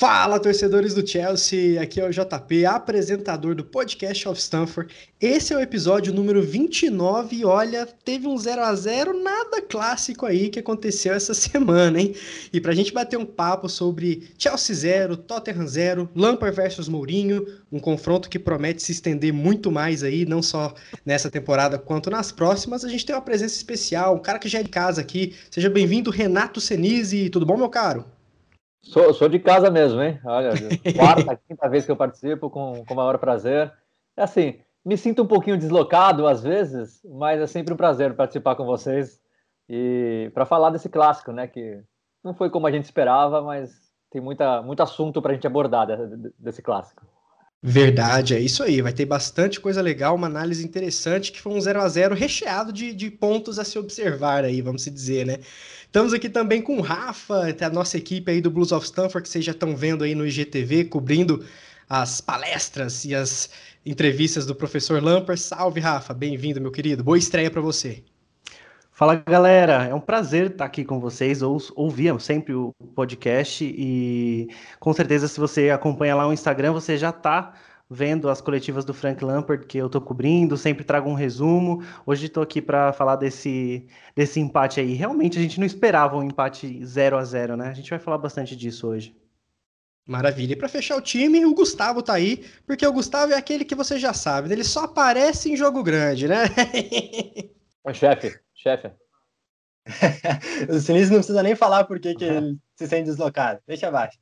Fala, torcedores do Chelsea! Aqui é o JP, apresentador do Podcast of Stanford. Esse é o episódio número 29 e olha, teve um 0 a 0 nada clássico aí que aconteceu essa semana, hein? E pra gente bater um papo sobre Chelsea 0, Tottenham 0, Lampard versus Mourinho, um confronto que promete se estender muito mais aí, não só nessa temporada quanto nas próximas, a gente tem uma presença especial, um cara que já é de casa aqui. Seja bem-vindo, Renato Senise. Tudo bom, meu caro? Sou, sou de casa mesmo, hein? Olha, quarta, quinta vez que eu participo, com, com maior prazer. É assim, me sinto um pouquinho deslocado às vezes, mas é sempre um prazer participar com vocês e para falar desse clássico, né? Que não foi como a gente esperava, mas tem muita, muito assunto para a gente abordar desse clássico. Verdade, é isso aí. Vai ter bastante coisa legal, uma análise interessante, que foi um 0 a 0 recheado de, de pontos a se observar aí, vamos se dizer, né? Estamos aqui também com o Rafa, a nossa equipe aí do Blues of Stanford, que vocês já estão vendo aí no IGTV, cobrindo as palestras e as entrevistas do professor Lamper. Salve, Rafa, bem-vindo, meu querido. Boa estreia para você. Fala galera, é um prazer estar aqui com vocês. Ou, ouvia sempre o podcast e com certeza, se você acompanha lá o Instagram, você já está vendo as coletivas do Frank Lampard que eu estou cobrindo, sempre trago um resumo. Hoje estou aqui para falar desse, desse empate aí. Realmente a gente não esperava um empate 0 a 0 né? A gente vai falar bastante disso hoje. Maravilha. E para fechar o time, o Gustavo tá aí, porque o Gustavo é aquele que você já sabe, né? ele só aparece em jogo grande, né? O chefe, chefe. o Sinistro não precisa nem falar por que, que ele se sente deslocado. Deixa abaixo.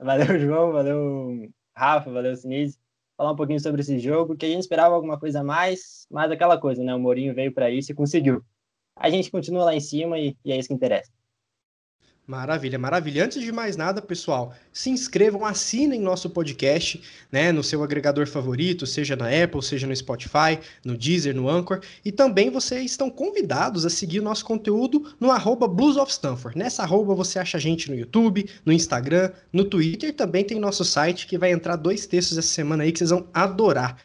Valeu, João, valeu, Rafa, valeu, Sinistro falar um pouquinho sobre esse jogo, que a gente esperava alguma coisa a mais, mas aquela coisa, né? O Mourinho veio para isso e conseguiu. A gente continua lá em cima e, e é isso que interessa. Maravilha, maravilha. Antes de mais nada, pessoal, se inscrevam, assinem nosso podcast, né, no seu agregador favorito, seja na Apple, seja no Spotify, no Deezer, no Anchor, e também vocês estão convidados a seguir o nosso conteúdo no arroba Blues of Stanford. Nessa arroba você acha a gente no YouTube, no Instagram, no Twitter, também tem nosso site que vai entrar dois textos essa semana aí que vocês vão adorar.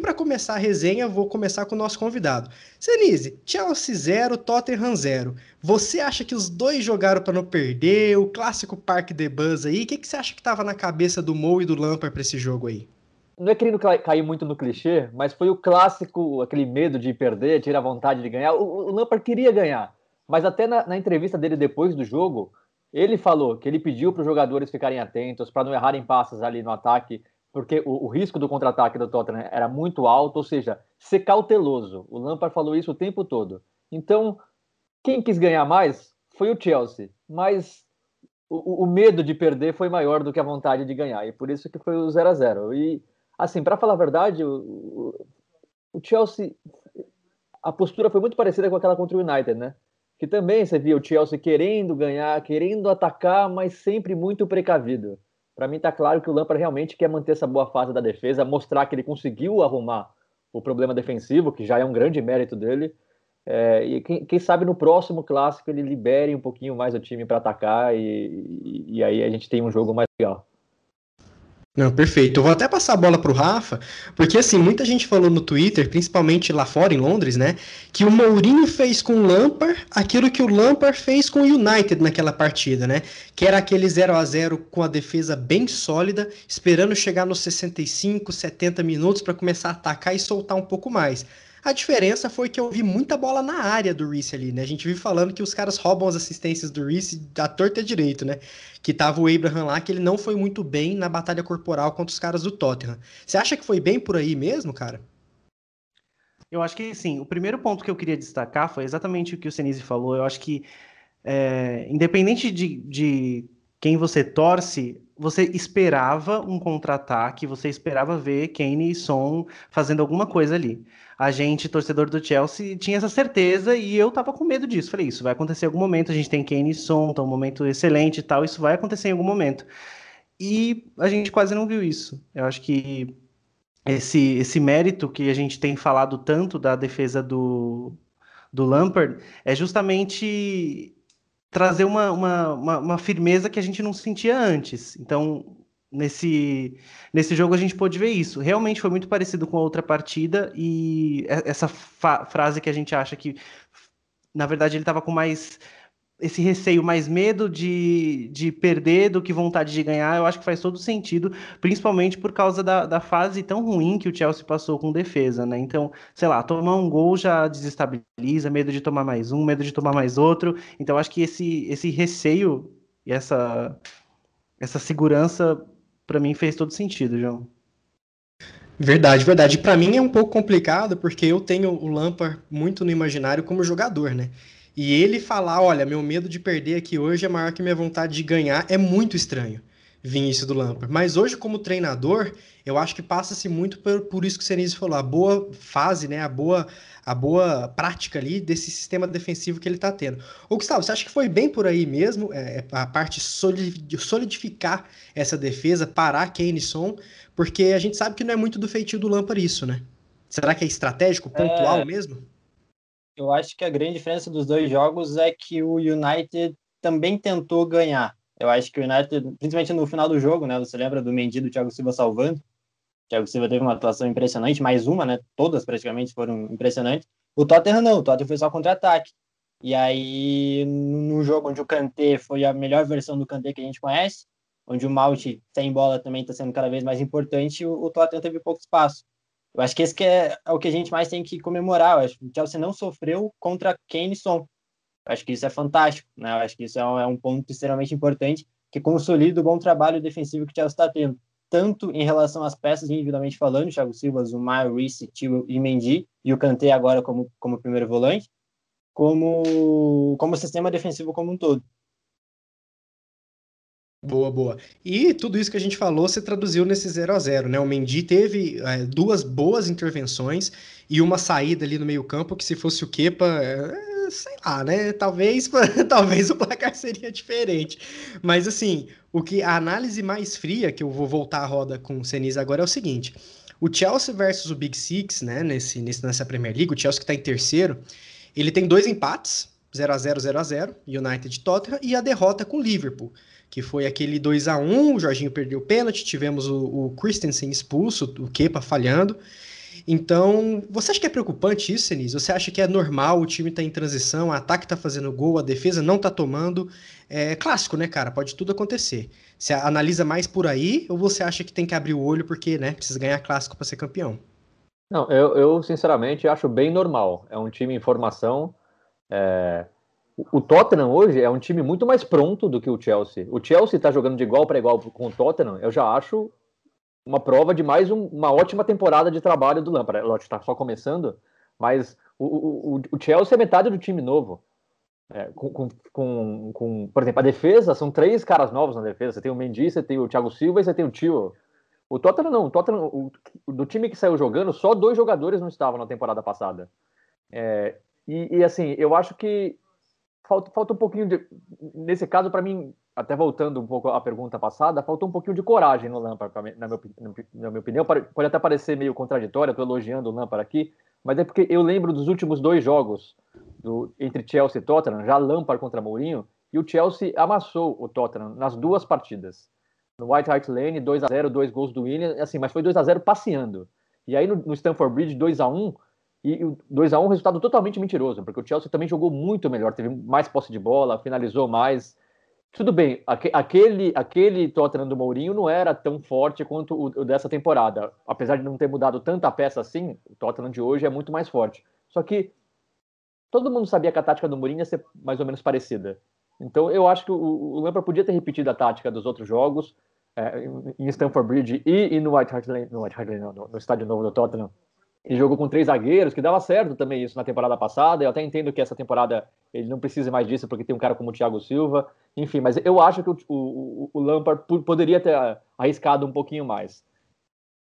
E para começar a resenha, vou começar com o nosso convidado. Senise, Chelsea 0, Tottenham 0. Você acha que os dois jogaram para não perder? O clássico Park de Buzz aí? O que, que você acha que estava na cabeça do Mo e do Lampard para esse jogo aí? Não é querendo cair muito no clichê, mas foi o clássico, aquele medo de perder, tirar a vontade de ganhar. O, o Lampard queria ganhar, mas até na, na entrevista dele depois do jogo, ele falou que ele pediu para os jogadores ficarem atentos, para não errarem passes ali no ataque, porque o, o risco do contra-ataque do Tottenham era muito alto, ou seja, ser cauteloso. O Lampard falou isso o tempo todo. Então, quem quis ganhar mais foi o Chelsea, mas o, o medo de perder foi maior do que a vontade de ganhar, e por isso que foi o 0 a 0 E, assim, para falar a verdade, o, o Chelsea, a postura foi muito parecida com aquela contra o United, né? Que também você via o Chelsea querendo ganhar, querendo atacar, mas sempre muito precavido. Para mim está claro que o Lampard realmente quer manter essa boa fase da defesa, mostrar que ele conseguiu arrumar o problema defensivo, que já é um grande mérito dele. É, e quem, quem, sabe no próximo clássico ele libere um pouquinho mais o time para atacar e, e, e aí a gente tem um jogo mais legal. Não, perfeito. Eu vou até passar a bola pro Rafa, porque assim, muita gente falou no Twitter, principalmente lá fora em Londres, né, que o Mourinho fez com o Lampard aquilo que o Lampard fez com o United naquela partida, né? Que era aquele 0 a 0 com a defesa bem sólida, esperando chegar nos 65, 70 minutos para começar a atacar e soltar um pouco mais. A diferença foi que eu vi muita bola na área do Reese ali, né? A gente vive falando que os caras roubam as assistências do Reese da torta direito, né? Que tava o Abraham lá, que ele não foi muito bem na batalha corporal contra os caras do Tottenham. Você acha que foi bem por aí mesmo, cara? Eu acho que sim. O primeiro ponto que eu queria destacar foi exatamente o que o Senise falou. Eu acho que, é, independente de, de quem você torce, você esperava um contra-ataque, você esperava ver Kane e Son fazendo alguma coisa ali a gente, torcedor do Chelsea, tinha essa certeza e eu tava com medo disso. Falei, isso vai acontecer em algum momento, a gente tem Kane e Son, tá um momento excelente e tal, isso vai acontecer em algum momento. E a gente quase não viu isso. Eu acho que esse, esse mérito que a gente tem falado tanto da defesa do, do Lampard é justamente trazer uma, uma, uma, uma firmeza que a gente não sentia antes. Então, nesse, nesse jogo a gente pôde ver isso. Realmente foi muito parecido com a outra partida e essa frase que a gente acha que, na verdade, ele estava com mais esse receio, mais medo de, de perder do que vontade de ganhar, eu acho que faz todo sentido, principalmente por causa da, da fase tão ruim que o Chelsea passou com defesa, né? Então, sei lá, tomar um gol já desestabiliza, medo de tomar mais um, medo de tomar mais outro. Então, acho que esse, esse receio e essa, essa segurança para mim fez todo sentido, João. Verdade, verdade. Para mim é um pouco complicado porque eu tenho o Lampard muito no imaginário como jogador, né? E ele falar, olha, meu medo de perder aqui hoje é maior que minha vontade de ganhar, é muito estranho isso do Lampard. Mas hoje, como treinador, eu acho que passa-se muito por, por isso que o Senise falou, a boa fase, né, a boa, a boa prática ali desse sistema defensivo que ele está tendo. Ô Gustavo, você acha que foi bem por aí mesmo, é, é a parte de solidificar essa defesa, parar Kane Son, porque a gente sabe que não é muito do feitio do Lampard isso, né? Será que é estratégico, pontual é... mesmo? Eu acho que a grande diferença dos dois jogos é que o United também tentou ganhar. Eu acho que o United, principalmente no final do jogo, né? Você lembra do Mendy do Thiago Silva salvando? O Thiago Silva teve uma atuação impressionante, mais uma, né? Todas praticamente foram impressionantes. O Tottenham não, o Tottenham foi só contra-ataque. E aí, no jogo onde o Kanté foi a melhor versão do Kanté que a gente conhece, onde o Malte sem bola também está sendo cada vez mais importante, o, o Tottenham teve pouco espaço. Eu acho que esse que é, é, o que a gente mais tem que comemorar. Eu acho que o Chelsea não sofreu contra Kane e Son. Acho que isso é fantástico, né? Acho que isso é um, é um ponto extremamente importante que consolida o bom trabalho defensivo que o Chelsea está tendo, tanto em relação às peças individualmente falando, Thiago Silva, Zumar, Reece, Tio e Mendy, e o Kanté agora como, como primeiro volante, como, como sistema defensivo como um todo. Boa, boa. E tudo isso que a gente falou se traduziu nesse 0 a 0 né? O Mendy teve é, duas boas intervenções e uma saída ali no meio-campo que se fosse o Kepa, é, sei lá, né? Talvez, talvez o placar seria diferente. Mas assim, o que a análise mais fria que eu vou voltar à roda com o Senise agora é o seguinte: o Chelsea versus o Big Six, né, nesse, nesse nessa Premier League, o Chelsea que está em terceiro, ele tem dois empates, 0 a 0 0 a 0 United Tottenham e a derrota com o Liverpool que foi aquele 2 a 1 o Jorginho perdeu o pênalti, tivemos o, o Christensen expulso, o Kepa falhando. Então, você acha que é preocupante isso, Senise? Você acha que é normal o time estar tá em transição, o ataque está fazendo gol, a defesa não está tomando? É clássico, né, cara? Pode tudo acontecer. Você analisa mais por aí ou você acha que tem que abrir o olho porque, né, precisa ganhar clássico para ser campeão? Não, eu, eu, sinceramente acho bem normal. É um time em formação. É o Tottenham hoje é um time muito mais pronto do que o Chelsea. O Chelsea está jogando de igual para igual com o Tottenham, eu já acho uma prova de mais um, uma ótima temporada de trabalho do Lampard. Lógico, está só começando, mas o, o, o, Chelsea é metade do time novo. É, com, com, com, por exemplo, a defesa, são três caras novos na defesa. Você tem o Mendy, você tem o Thiago Silva e você tem o Tio. O Tottenham não, o Tottenham, o, do time que saiu jogando, só dois jogadores não estavam na temporada passada. É, e, e, assim, eu acho que falta, falta um pouquinho de. Nesse caso, para mim, até voltando um pouco à pergunta passada, faltou um pouquinho de coragem no Lampard, na, minha, na minha opinião. Pode até parecer meio contraditório, estou elogiando o Lampard aqui, mas é porque eu lembro dos últimos dois jogos do, entre Chelsea e Tottenham, já Lampard contra Mourinho, e o Chelsea amassou o Tottenham nas duas partidas. No White Hart Lane, 2 a 0 dois gols do Willian, assim, mas foi 2 a 0 passeando. E aí no, no Stamford Bridge, 2 a 1 e o 2 a 1 um, resultado totalmente mentiroso, porque o Chelsea também jogou muito melhor, teve mais posse de bola, finalizou mais. Tudo bem, aquele, aquele Tottenham do Mourinho não era tão forte quanto o, dessa temporada. Apesar de não ter mudado tanta peça assim, o Tottenham de hoje é muito mais forte. Só que todo mundo sabia que a tática do Mourinho ia ser mais ou menos parecida. Então eu acho que o, o Lampard podia ter repetido a tática dos outros jogos, é, em Stamford Bridge e, e no White Hart Lane, no, White Hart Lane, no, no estádio novo do Tottenham, ele jogou com três zagueiros, que dava certo também isso na temporada passada. Eu até entendo que essa temporada ele não precisa mais disso, porque tem um cara como o Thiago Silva. Enfim, mas eu acho que o, o, o Lampard poderia ter arriscado um pouquinho mais.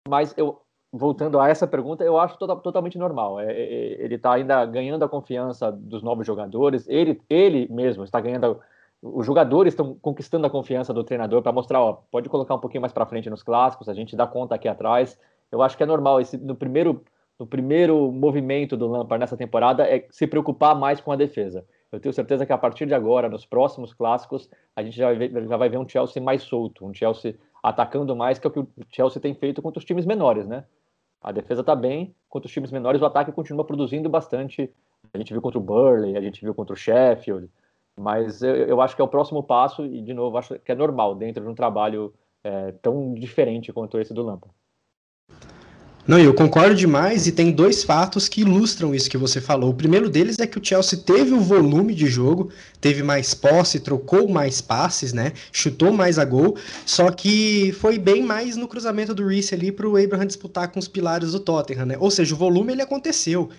Mas eu, voltando a essa pergunta, eu acho tota, totalmente normal. É, é, é ele está ainda ganhando a confiança dos novos jogadores. Ele, ele mesmo está ganhando. Os jogadores estão conquistando a confiança do treinador para mostrar, ó, pode colocar um pouquinho mais para frente nos clássicos, a gente dá conta aqui atrás. Eu acho que é normal esse no primeiro no primeiro movimento do Lampard nessa temporada é se preocupar mais com a defesa. Eu tenho certeza que a partir de agora, nos próximos clássicos, a gente já vai ver, já vai ver um Chelsea mais solto, um Chelsea atacando mais, que é o que o Chelsea tem feito contra os times menores, né? A defesa está bem, contra os times menores o ataque continua produzindo bastante. A gente viu contra o Burley, a gente viu contra o Sheffield, mas eu, eu acho que é o próximo passo e, de novo, acho que é normal dentro de um trabalho é, tão diferente quanto esse do Lampard. Não, eu concordo demais e tem dois fatos que ilustram isso que você falou. O primeiro deles é que o Chelsea teve o volume de jogo, teve mais posse, trocou mais passes, né? Chutou mais a gol, só que foi bem mais no cruzamento do Reece ali para o Abraham disputar com os pilares do Tottenham, né? Ou seja, o volume ele aconteceu.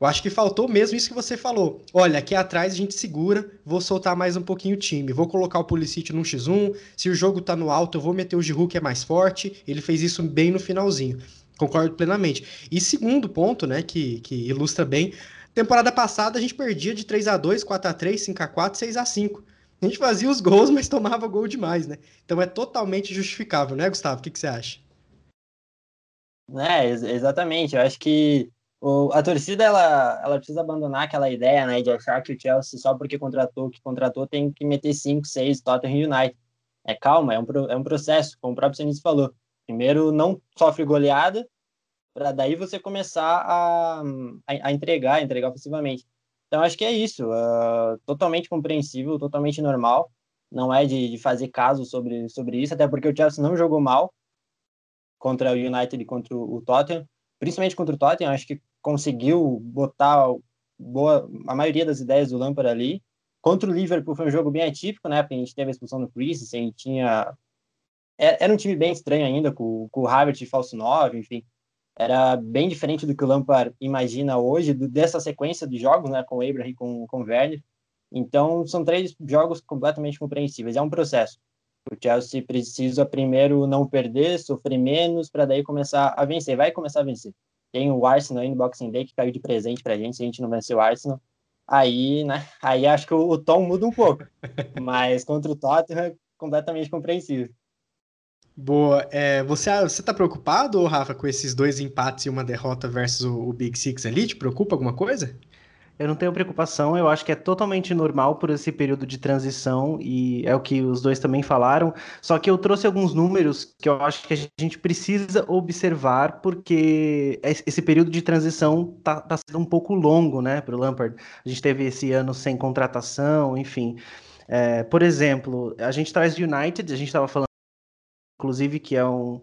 Eu acho que faltou mesmo isso que você falou. Olha, aqui atrás a gente segura, vou soltar mais um pouquinho o time, vou colocar o Pulisic num X1, se o jogo tá no alto eu vou meter o Giroud que é mais forte, ele fez isso bem no finalzinho. Concordo plenamente. E segundo ponto, né, que, que ilustra bem, temporada passada a gente perdia de 3 a 2 4 a 3 5 a 4 6 a 5 A gente fazia os gols, mas tomava gol demais, né? Então é totalmente justificável, né, Gustavo? O que, que você acha? É, exatamente. Eu acho que o, a torcida ela, ela precisa abandonar aquela ideia né, de achar que o Chelsea, só porque contratou que contratou, tem que meter 5, 6 Tottenham United. É calma, é um, é um processo, como o próprio Sinise falou. Primeiro, não sofre goleada, para daí você começar a, a, a, entregar, entregar ofensivamente. Então, acho que é isso. Uh, totalmente compreensível, totalmente normal. Não é de, de, fazer caso sobre, sobre isso, até porque o Chelsea não jogou mal contra o United e contra o Tottenham. Principalmente contra o Tottenham, acho que conseguiu botar boa, a maioria das ideias do Lampard ali. Contra o Liverpool foi um jogo bem atípico, né? Porque a gente teve a expulsão do Christensen, tinha... É, era um time bem estranho ainda, com, com o Havertz de falso 9, enfim era bem diferente do que o Lampard imagina hoje, do, dessa sequência de jogos, né, com o Abraham e com, com o Werner. Então, são três jogos completamente compreensíveis. É um processo. O Chelsea precisa primeiro não perder, sofrer menos, para daí começar a vencer. Vai começar a vencer. Tem o Arsenal aí no Boxing Day, que caiu de presente para a gente, se a gente não vencer o Arsenal. Aí, né, aí acho que o, o tom muda um pouco. Mas contra o Tottenham, completamente compreensível. Boa. É, você, você tá preocupado, Rafa, com esses dois empates e uma derrota versus o, o Big Six ali? Te preocupa alguma coisa? Eu não tenho preocupação, eu acho que é totalmente normal por esse período de transição e é o que os dois também falaram. Só que eu trouxe alguns números que eu acho que a gente precisa observar, porque esse período de transição tá, tá sendo um pouco longo, né, para o Lampard. A gente teve esse ano sem contratação, enfim. É, por exemplo, a gente traz United, a gente estava falando inclusive, que é um,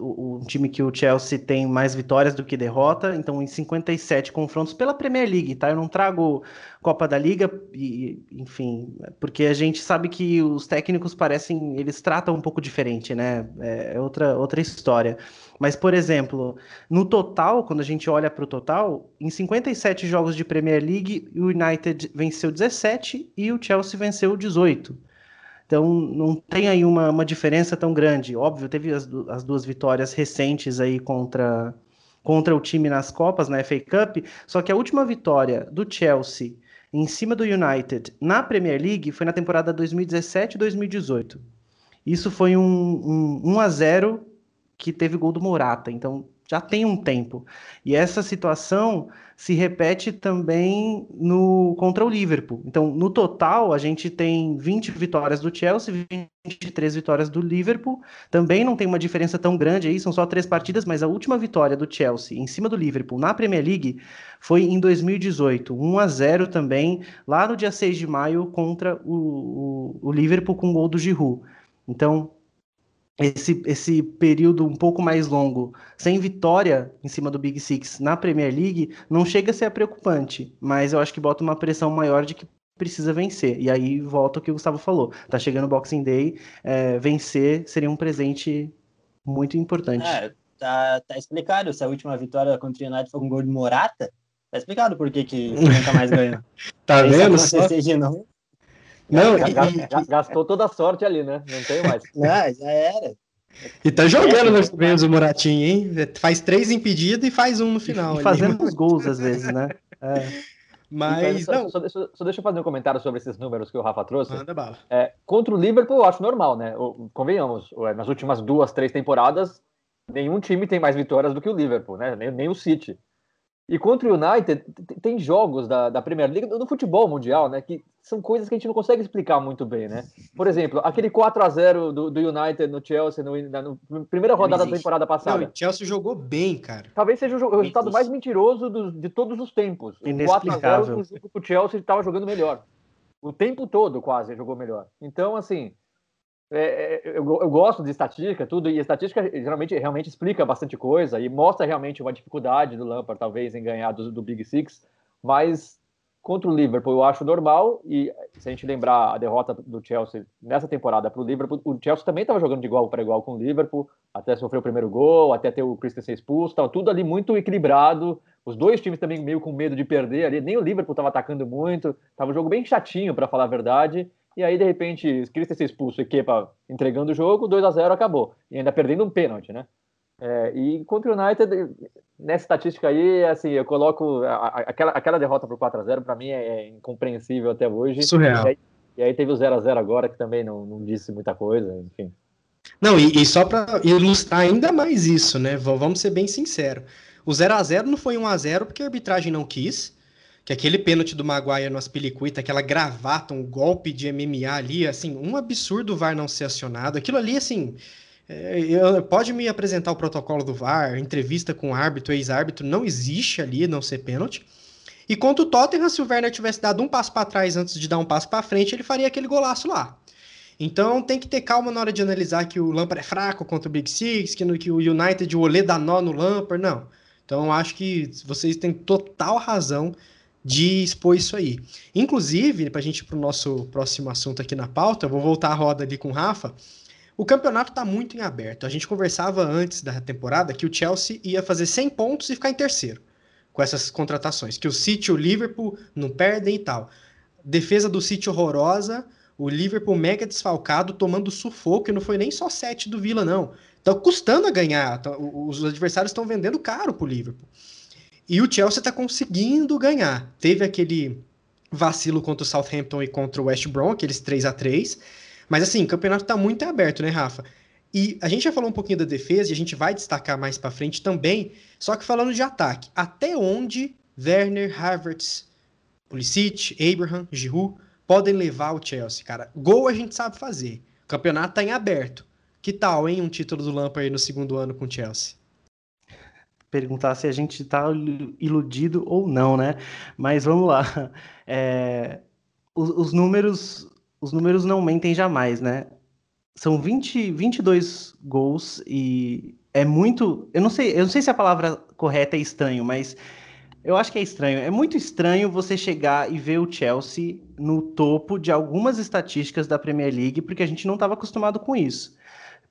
um time que o Chelsea tem mais vitórias do que derrota, então em 57 confrontos pela Premier League, tá? Eu não trago Copa da Liga, e, enfim, porque a gente sabe que os técnicos parecem, eles tratam um pouco diferente, né? É, é outra, outra história. Mas, por exemplo, no total, quando a gente olha para o total, em 57 jogos de Premier League, o United venceu 17 e o Chelsea venceu 18. Então não tem aí uma, uma diferença tão grande. Óbvio, teve as, as duas vitórias recentes aí contra, contra o time nas Copas, na FA Cup, só que a última vitória do Chelsea em cima do United na Premier League foi na temporada 2017-2018. Isso foi um, um 1 a 0 que teve gol do Morata. Então já tem um tempo. E essa situação se repete também no contra o Liverpool. Então, no total, a gente tem 20 vitórias do Chelsea, 23 vitórias do Liverpool. Também não tem uma diferença tão grande aí, são só três partidas, mas a última vitória do Chelsea em cima do Liverpool na Premier League foi em 2018, 1 a 0 também, lá no dia 6 de maio contra o, o, o Liverpool com o gol do Giroud. Então, esse, esse período um pouco mais longo sem vitória em cima do Big Six na Premier League não chega a ser preocupante, mas eu acho que bota uma pressão maior de que precisa vencer. E aí volta o que o Gustavo falou. Tá chegando o Boxing Day, é, vencer seria um presente muito importante. É, tá, tá explicado. Se a última vitória contra o United foi com um gol de Morata, tá explicado por que, que nunca mais ganhou. tá vendo? Só... De novo. Não, já, e, gastou toda a sorte ali, né? Não tem mais. Não, já era. E tá jogando nos meus o Moratinho, hein? Faz três impedidos e faz um no final. E fazendo os gols às vezes, né? É. Mas. Então, não. Só, só, só, deixa eu fazer um comentário sobre esses números que o Rafa trouxe. Manda bala. É, contra o Liverpool, eu acho normal, né? Convenhamos, nas últimas duas, três temporadas, nenhum time tem mais vitórias do que o Liverpool, né? Nem, nem o City. E contra o United, tem jogos da, da Premier League, do futebol mundial, né? Que são coisas que a gente não consegue explicar muito bem, né? Por exemplo, aquele 4 a 0 do, do United no Chelsea no, na no, primeira rodada da temporada passada. Não, o Chelsea jogou bem, cara. Talvez seja o, o resultado mais mentiroso do, de todos os tempos. O 4 a 0 o jogo o Chelsea estava jogando melhor. O tempo todo quase jogou melhor. Então, assim, é, é, eu, eu, gosto de estatística, tudo, e estatística geralmente realmente explica bastante coisa e mostra realmente uma dificuldade do Lampard, talvez, em ganhar do, do Big Six, mas contra o Liverpool eu acho normal, e se a gente lembrar a derrota do Chelsea nessa temporada para o Liverpool, o Chelsea também estava jogando de igual para igual com o Liverpool, até sofrer o primeiro gol, até ter o Christensen expulso, estava tudo ali muito equilibrado, os dois times também meio com medo de perder ali, nem o Liverpool estava atacando muito, estava um jogo bem chatinho, para falar a verdade, e aí, de repente, Christensen expulso e Kepa entregando o jogo, 2 a 0 acabou. E ainda perdendo um pênalti, né? É, e contra o United, nessa estatística aí, assim, eu coloco a, a, aquela, aquela derrota por 4 a 0 para mim é, é, incompreensível até hoje. Surreal. E aí, e aí teve o 0 a 0 agora, que também não, não disse muita coisa, enfim. Não, e, e só para ilustrar ainda mais isso, né? Vamos ser bem sinceros. O 0 a 0 não foi 1 a 0 porque a arbitragem não quis que aquele pênalti do Maguire no Aspilicueta, aquela gravata, um golpe de MMA ali, assim, um absurdo o VAR não ser acionado. Aquilo ali, assim, é, eu, pode me apresentar o protocolo do VAR, entrevista com o árbitro, ex-árbitro, não existe ali não ser pênalti. E contra o Tottenham, se o Werner tivesse dado um passo para trás antes de dar um passo para frente, ele faria aquele golaço lá. Então tem que ter calma na hora de analisar que o Lampard é fraco contra o Big Six, que, no, que o United, o Olê dá nó no Lampard, não. Então acho que vocês têm total razão de expor isso aí. Inclusive, para a gente ir para o nosso próximo assunto aqui na pauta, vou voltar a roda ali com o Rafa. O campeonato está muito em aberto. A gente conversava antes da temporada que o Chelsea ia fazer 100 pontos e ficar em terceiro com essas contratações. Que o City e o Liverpool não perdem e tal. Defesa do City horrorosa, o Liverpool mega desfalcado, tomando sufoco, e não foi nem só 7 do Vila, não. Tá custando a ganhar. Os adversários estão vendendo caro pro Liverpool. E o Chelsea está conseguindo ganhar. Teve aquele vacilo contra o Southampton e contra o West Brom, aqueles 3 a 3 Mas assim, o campeonato está muito aberto, né, Rafa? E a gente já falou um pouquinho da defesa e a gente vai destacar mais para frente também, só que falando de ataque, até onde Werner, Havertz, Pulisic, Abraham, Giroud podem levar o Chelsea, cara? Gol a gente sabe fazer. O campeonato está em aberto. Que tal, hein, um título do Lampard no segundo ano com o Chelsea? Perguntar se a gente está iludido ou não, né? Mas vamos lá. É, os, os, números, os números não mentem jamais, né? São 20, 22 gols e é muito. Eu não sei, eu não sei se a palavra correta é estranho, mas eu acho que é estranho. É muito estranho você chegar e ver o Chelsea no topo de algumas estatísticas da Premier League, porque a gente não estava acostumado com isso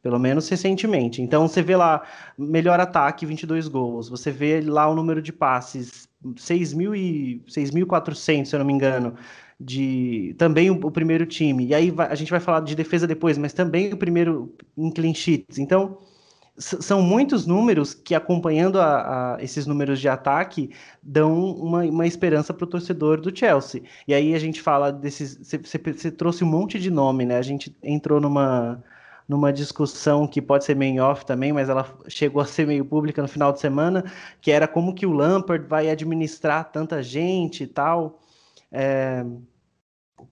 pelo menos recentemente. Então você vê lá melhor ataque, 22 gols. Você vê lá o número de passes, 6.400, se eu não me engano, de também o, o primeiro time. E aí vai, a gente vai falar de defesa depois, mas também o primeiro em clean sheets. Então são muitos números que, acompanhando a, a, esses números de ataque, dão uma, uma esperança para o torcedor do Chelsea. E aí a gente fala desses. Você trouxe um monte de nome, né? A gente entrou numa numa discussão que pode ser meio off também, mas ela chegou a ser meio pública no final de semana, que era como que o Lampard vai administrar tanta gente e tal, é,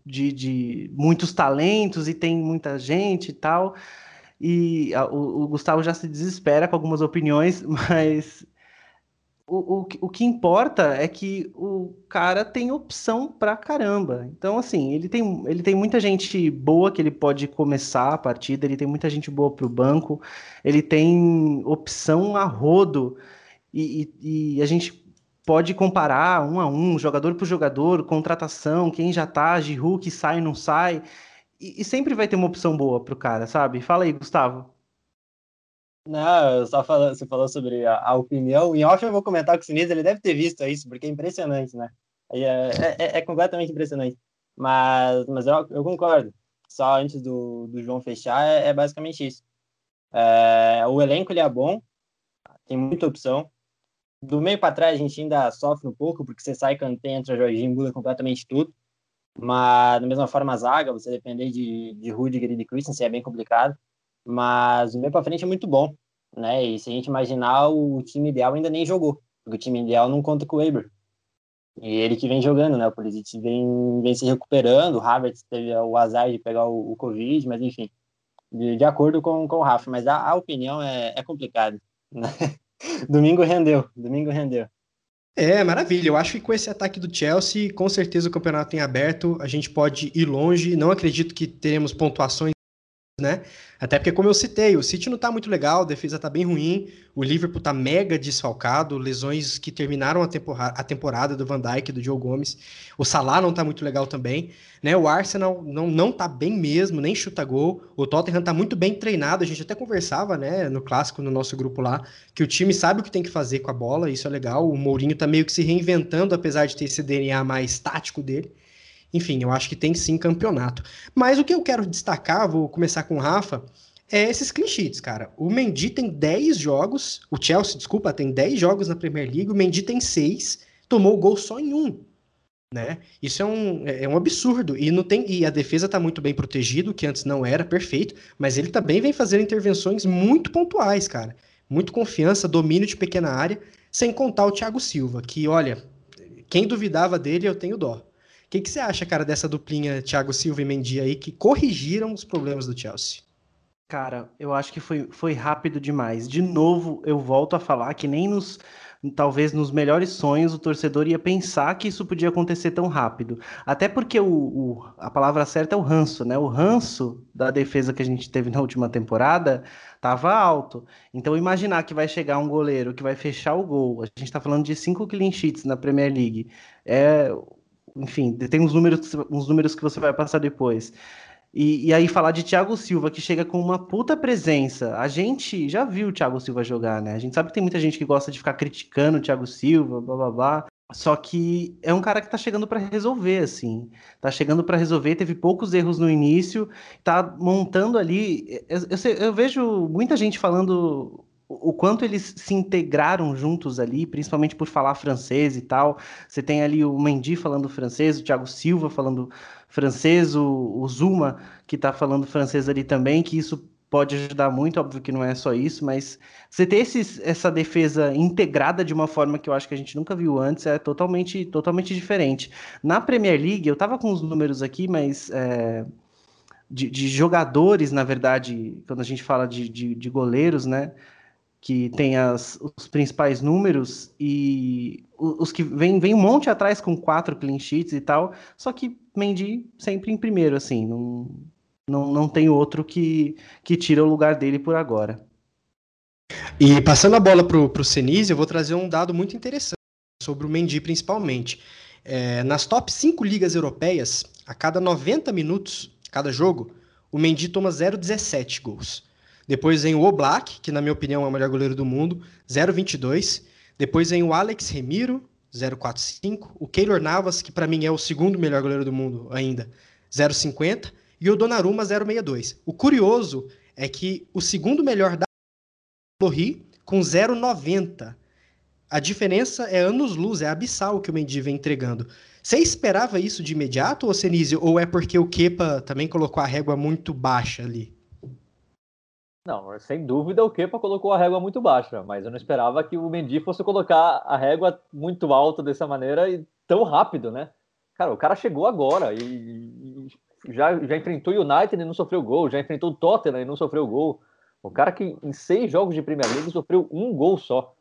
de, de muitos talentos e tem muita gente e tal. E a, o, o Gustavo já se desespera com algumas opiniões, mas o, o, o que importa é que o cara tem opção pra caramba. Então, assim, ele tem, ele tem muita gente boa que ele pode começar a partida, ele tem muita gente boa pro banco, ele tem opção a rodo. E, e, e a gente pode comparar um a um, jogador por jogador, contratação, quem já tá, Giroud que sai não sai. E, e sempre vai ter uma opção boa pro cara, sabe? Fala aí, Gustavo. Não, eu só falando, você falou sobre a, a, opinião. Em off eu vou comentar com o Sinise, ele deve ter visto isso, porque é impressionante, né? É, é, é, é completamente impressionante. Mas, mas eu, eu, concordo. Só antes do, do João fechar, é, é basicamente isso. É, o elenco ele é bom, tem muita opção. Do meio para trás a gente ainda sofre um pouco, porque você sai Kanté, entra Jorginho, muda completamente tudo. Mas, da mesma forma, a zaga, você depender de, de Rudiger e de Christensen é bem complicado mas o meio para frente é muito bom, né? E se a gente imaginar, o time ideal ainda nem jogou, Porque o time ideal não conta com o Weber. E ele que vem jogando, né? O Pulisic vem, vem se recuperando. O Havertz teve o azar de pegar o, o Covid, mas enfim, de, de acordo com, com o Rafa. Mas a, a opinião é, é complicada. Né? domingo rendeu, domingo rendeu. É, maravilha. Eu acho que com esse ataque do Chelsea, com certeza o campeonato em aberto, a gente pode ir longe. Não acredito que teremos pontuações né? Até porque, como eu citei, o City não tá muito legal, a defesa tá bem ruim, o Liverpool tá mega desfalcado, lesões que terminaram a, temporada, a temporada do Van Dijk, do Joe Gomes, o Salah não tá muito legal também, né? O Arsenal não, não tá bem mesmo, nem chuta gol, o Tottenham tá muito bem treinado, a gente até conversava, né, no clássico, no nosso grupo lá, que o time sabe o que tem que fazer com a bola, isso é legal, o Mourinho tá meio que se reinventando, apesar de ter esse DNA mais tático dele, enfim, eu acho que tem sim campeonato. Mas o que eu quero destacar, vou começar com o Rafa, é esses clean sheets, cara. O Mendy tem 10 jogos, o Chelsea, desculpa, tem 10 jogos na Premier League, o Mendy tem 6, tomou gol só em um. Né? Isso é um, é um absurdo. E, não tem, e a defesa está muito bem protegida, que antes não era perfeito, mas ele também vem fazendo intervenções muito pontuais, cara. Muito confiança, domínio de pequena área, sem contar o Thiago Silva, que, olha, quem duvidava dele, eu tenho dó que, que você acha, cara, dessa duplinha Thiago Silva e Mendy aí que corrigiram os problemas do Chelsea? Cara, eu acho que foi, foi rápido demais. De novo, eu volto a falar que nem nos talvez nos melhores sonhos o torcedor ia pensar que isso podia acontecer tão rápido. Até porque o, o, a palavra certa é o ranço, né? O ranço da defesa que a gente teve na última temporada estava alto. Então imaginar que vai chegar um goleiro que vai fechar o gol. A gente está falando de cinco clean sheets na Premier League. É enfim, tem uns números, uns números que você vai passar depois. E, e, aí falar de Thiago Silva, que chega com uma puta presença. A gente já viu o Thiago Silva jogar, né? A gente sabe que tem muita gente que gosta de ficar criticando o Thiago Silva, blá blá blá. Só que é um cara que tá chegando para resolver, assim. Tá chegando para resolver, teve poucos erros no início, tá montando ali. Eu, eu, eu vejo muita gente falando o quanto eles se integraram juntos ali, principalmente por falar francês e tal. Você tem ali o Mendy falando francês, o Thiago Silva falando francês, o, o Zuma que está falando francês ali também, que isso pode ajudar muito, óbvio que não é só isso, mas você ter esses, essa defesa integrada de uma forma que eu acho que a gente nunca viu antes é totalmente, totalmente diferente. Na Premier League, eu tava com os números aqui, mas é, de, de, jogadores, na verdade, quando a gente fala de, de, de goleiros, né? Que tem as, os principais números e os que vem, vem um monte atrás com quatro clean sheets e tal, só que Mendy sempre em primeiro, assim, não, não, não tem outro que, que tira o lugar dele por agora. E passando a bola para o Senise, eu vou trazer um dado muito interessante sobre o Mendy principalmente. É, nas top 5 ligas europeias, a cada 90 minutos, cada jogo, o Mendy toma 0,17 gols. Depois vem o Oblak, que na minha opinião é o melhor goleiro do mundo, 0,22. Depois vem o Alex Remiro, 0,45. O Keylor Navas, que para mim é o segundo melhor goleiro do mundo ainda, 0,50. E o Donnarumma, 0,62. O curioso é que o segundo melhor da Lorri, com 0,90. A diferença é anos-luz, é abissal que o Mendy vem entregando. Você esperava isso de imediato, ou Senise, ou é porque o Kepa também colocou a régua muito baixa ali? Não, sem dúvida o Kepa colocou a régua muito baixa, mas eu não esperava que o Mendy fosse colocar a régua muito alta dessa maneira e tão rápido, né? Cara, o cara chegou agora e, já, já enfrentou o United e não sofreu gol, já enfrentou o Tottenham e não sofreu gol. O cara que em seis jogos de Premier League sofreu um gol só.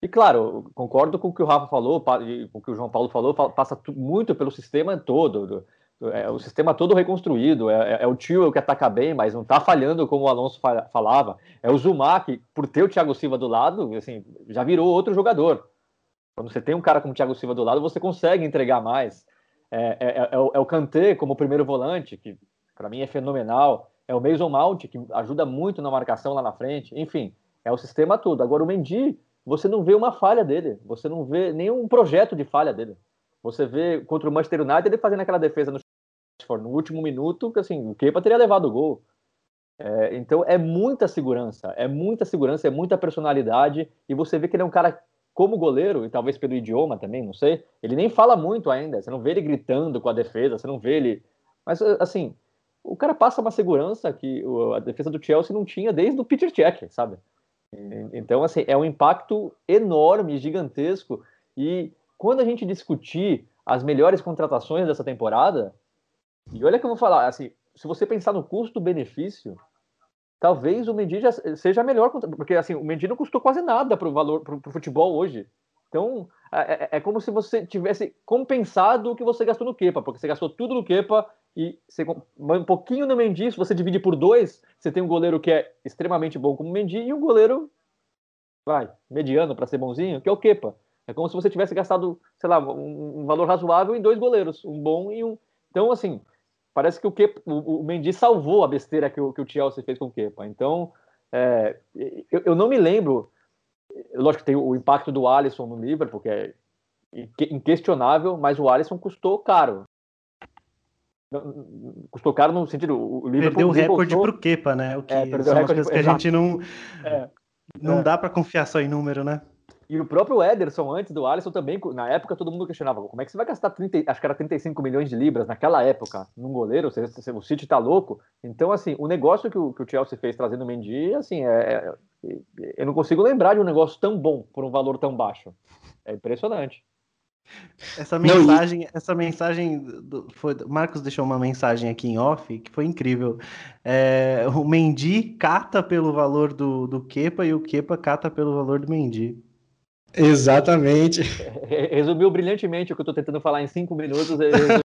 E claro, concordo com o que o Rafa falou, com o que o João Paulo falou, passa muito pelo sistema todo, é o sistema todo reconstruído, é, é, é o tio que ataca bem, mas não está falhando como o Alonso falava. É o Zuma que, por ter o Thiago Silva do lado, assim, já virou outro jogador. Quando você tem um cara como o Thiago Silva do lado, você consegue entregar mais. É, é, é, é o, é o Kanté como primeiro volante, que para mim é fenomenal. É o Mason Mount, que ajuda muito na marcação lá na frente. Enfim, é o sistema todo. Agora, o Mendy, você não vê uma falha dele. Você não vê nenhum projeto de falha dele. Você vê contra o Manchester United ele fazendo aquela defesa no no último minuto, que assim, o Kepa teria levado o gol. É, então é muita segurança, é muita segurança, é muita personalidade, e você vê que ele é um cara como goleiro, e talvez pelo idioma também, não sei, ele nem fala muito ainda, você não vê ele gritando com a defesa, você não vê ele. Mas assim, o cara passa uma segurança que a defesa do Chelsea não tinha desde o Peter Cech, sabe? Então, assim, é um impacto enorme, gigantesco. E quando a gente discutir as melhores contratações dessa temporada, e olha que eu vou falar, assim, se você pensar no custo-benefício, talvez o Mendy seja melhor, porque assim, o Mendy não custou quase nada para o valor para o futebol hoje. Então, é, é, é, como se você tivesse compensado o que você gastou no Kepa, porque você gastou tudo no Kepa e você, um pouquinho no Mendy, se você divide por dois, você tem um goleiro que é extremamente bom como o Mendy e um goleiro, vai, mediano para ser bonzinho, que é o Kepa. É como se você tivesse gastado, sei lá, um, um, valor razoável em dois goleiros, um bom e um. Então, assim, parece que o, Kepa, o, o Mendy salvou a besteira que o, que o Chelsea fez com o Kepa. Então, é, eu, eu não me lembro Lógico que tem o impacto do Alisson no Liverpool, que é inquestionável, mas o Alisson custou caro. Custou caro no sentido. O Liverpool perdeu o recorde pro Kepa, né? O que é, são o recorde, que a gente não. É, não é. dá para confiar só em número, né? E o próprio Ederson, antes do Alisson, também, na época, todo mundo questionava como é que você vai gastar 30, acho que era 35 milhões de libras naquela época, num goleiro, o City tá louco. Então, assim, o negócio que o, que o Chelsea fez trazendo o Mendy, assim, é, é, eu não consigo lembrar de um negócio tão bom por um valor tão baixo. É impressionante. Essa mensagem, não, essa mensagem do, foi, Marcos deixou uma mensagem aqui em off que foi incrível. É, o Mendy cata pelo valor do, do Kepa e o Kepa cata pelo valor do Mendy. Exatamente. Resumiu brilhantemente o que eu estou tentando falar em cinco minutos.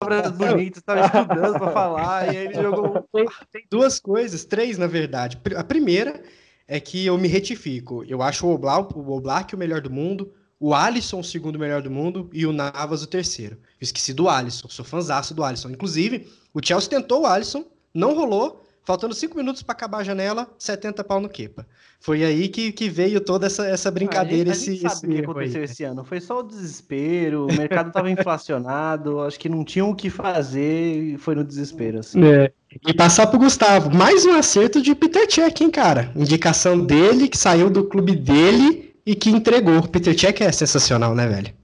Palavras bonitas, estava estudando para falar e aí ele jogou. Tem, tem, duas coisas, três na verdade. A primeira é que eu me retifico. Eu acho o Oblak, o Oblak o melhor do mundo, o Alisson o segundo melhor do mundo e o Navas o terceiro. Eu esqueci do Alisson, sou fãzaço do Alisson. Inclusive, o Chelsea tentou o Alisson, não rolou, Faltando cinco minutos para acabar a janela, 70 pau no Kepa. Foi aí que, que veio toda essa, essa brincadeira. A gente, a gente esse, sabe o que aconteceu aí. esse ano. Foi só o desespero, o mercado estava inflacionado, acho que não tinham o que fazer e foi no desespero. Assim. É. E passar pro Gustavo, mais um acerto de Peter Cech, hein, cara? Indicação dele, que saiu do clube dele e que entregou. Peter Cech é sensacional, né, velho?